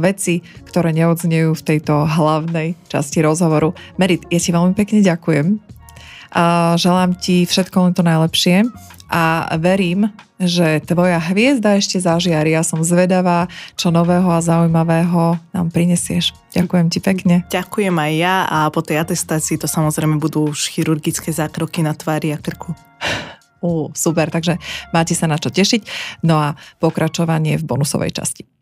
veci, ktoré neodznejú v tejto hlavnej časti rozhovoru. Merit, ja ti veľmi pekne ďakujem. Želám ti všetko len to najlepšie a verím, že tvoja hviezda ešte zažiari. Ja som zvedavá, čo nového a zaujímavého nám prinesieš. Ďakujem ti pekne. Ďakujem aj ja a po tej atestácii to samozrejme budú už chirurgické zákroky na tvári a krku. Ú, super, takže máte sa na čo tešiť. No a pokračovanie v bonusovej časti.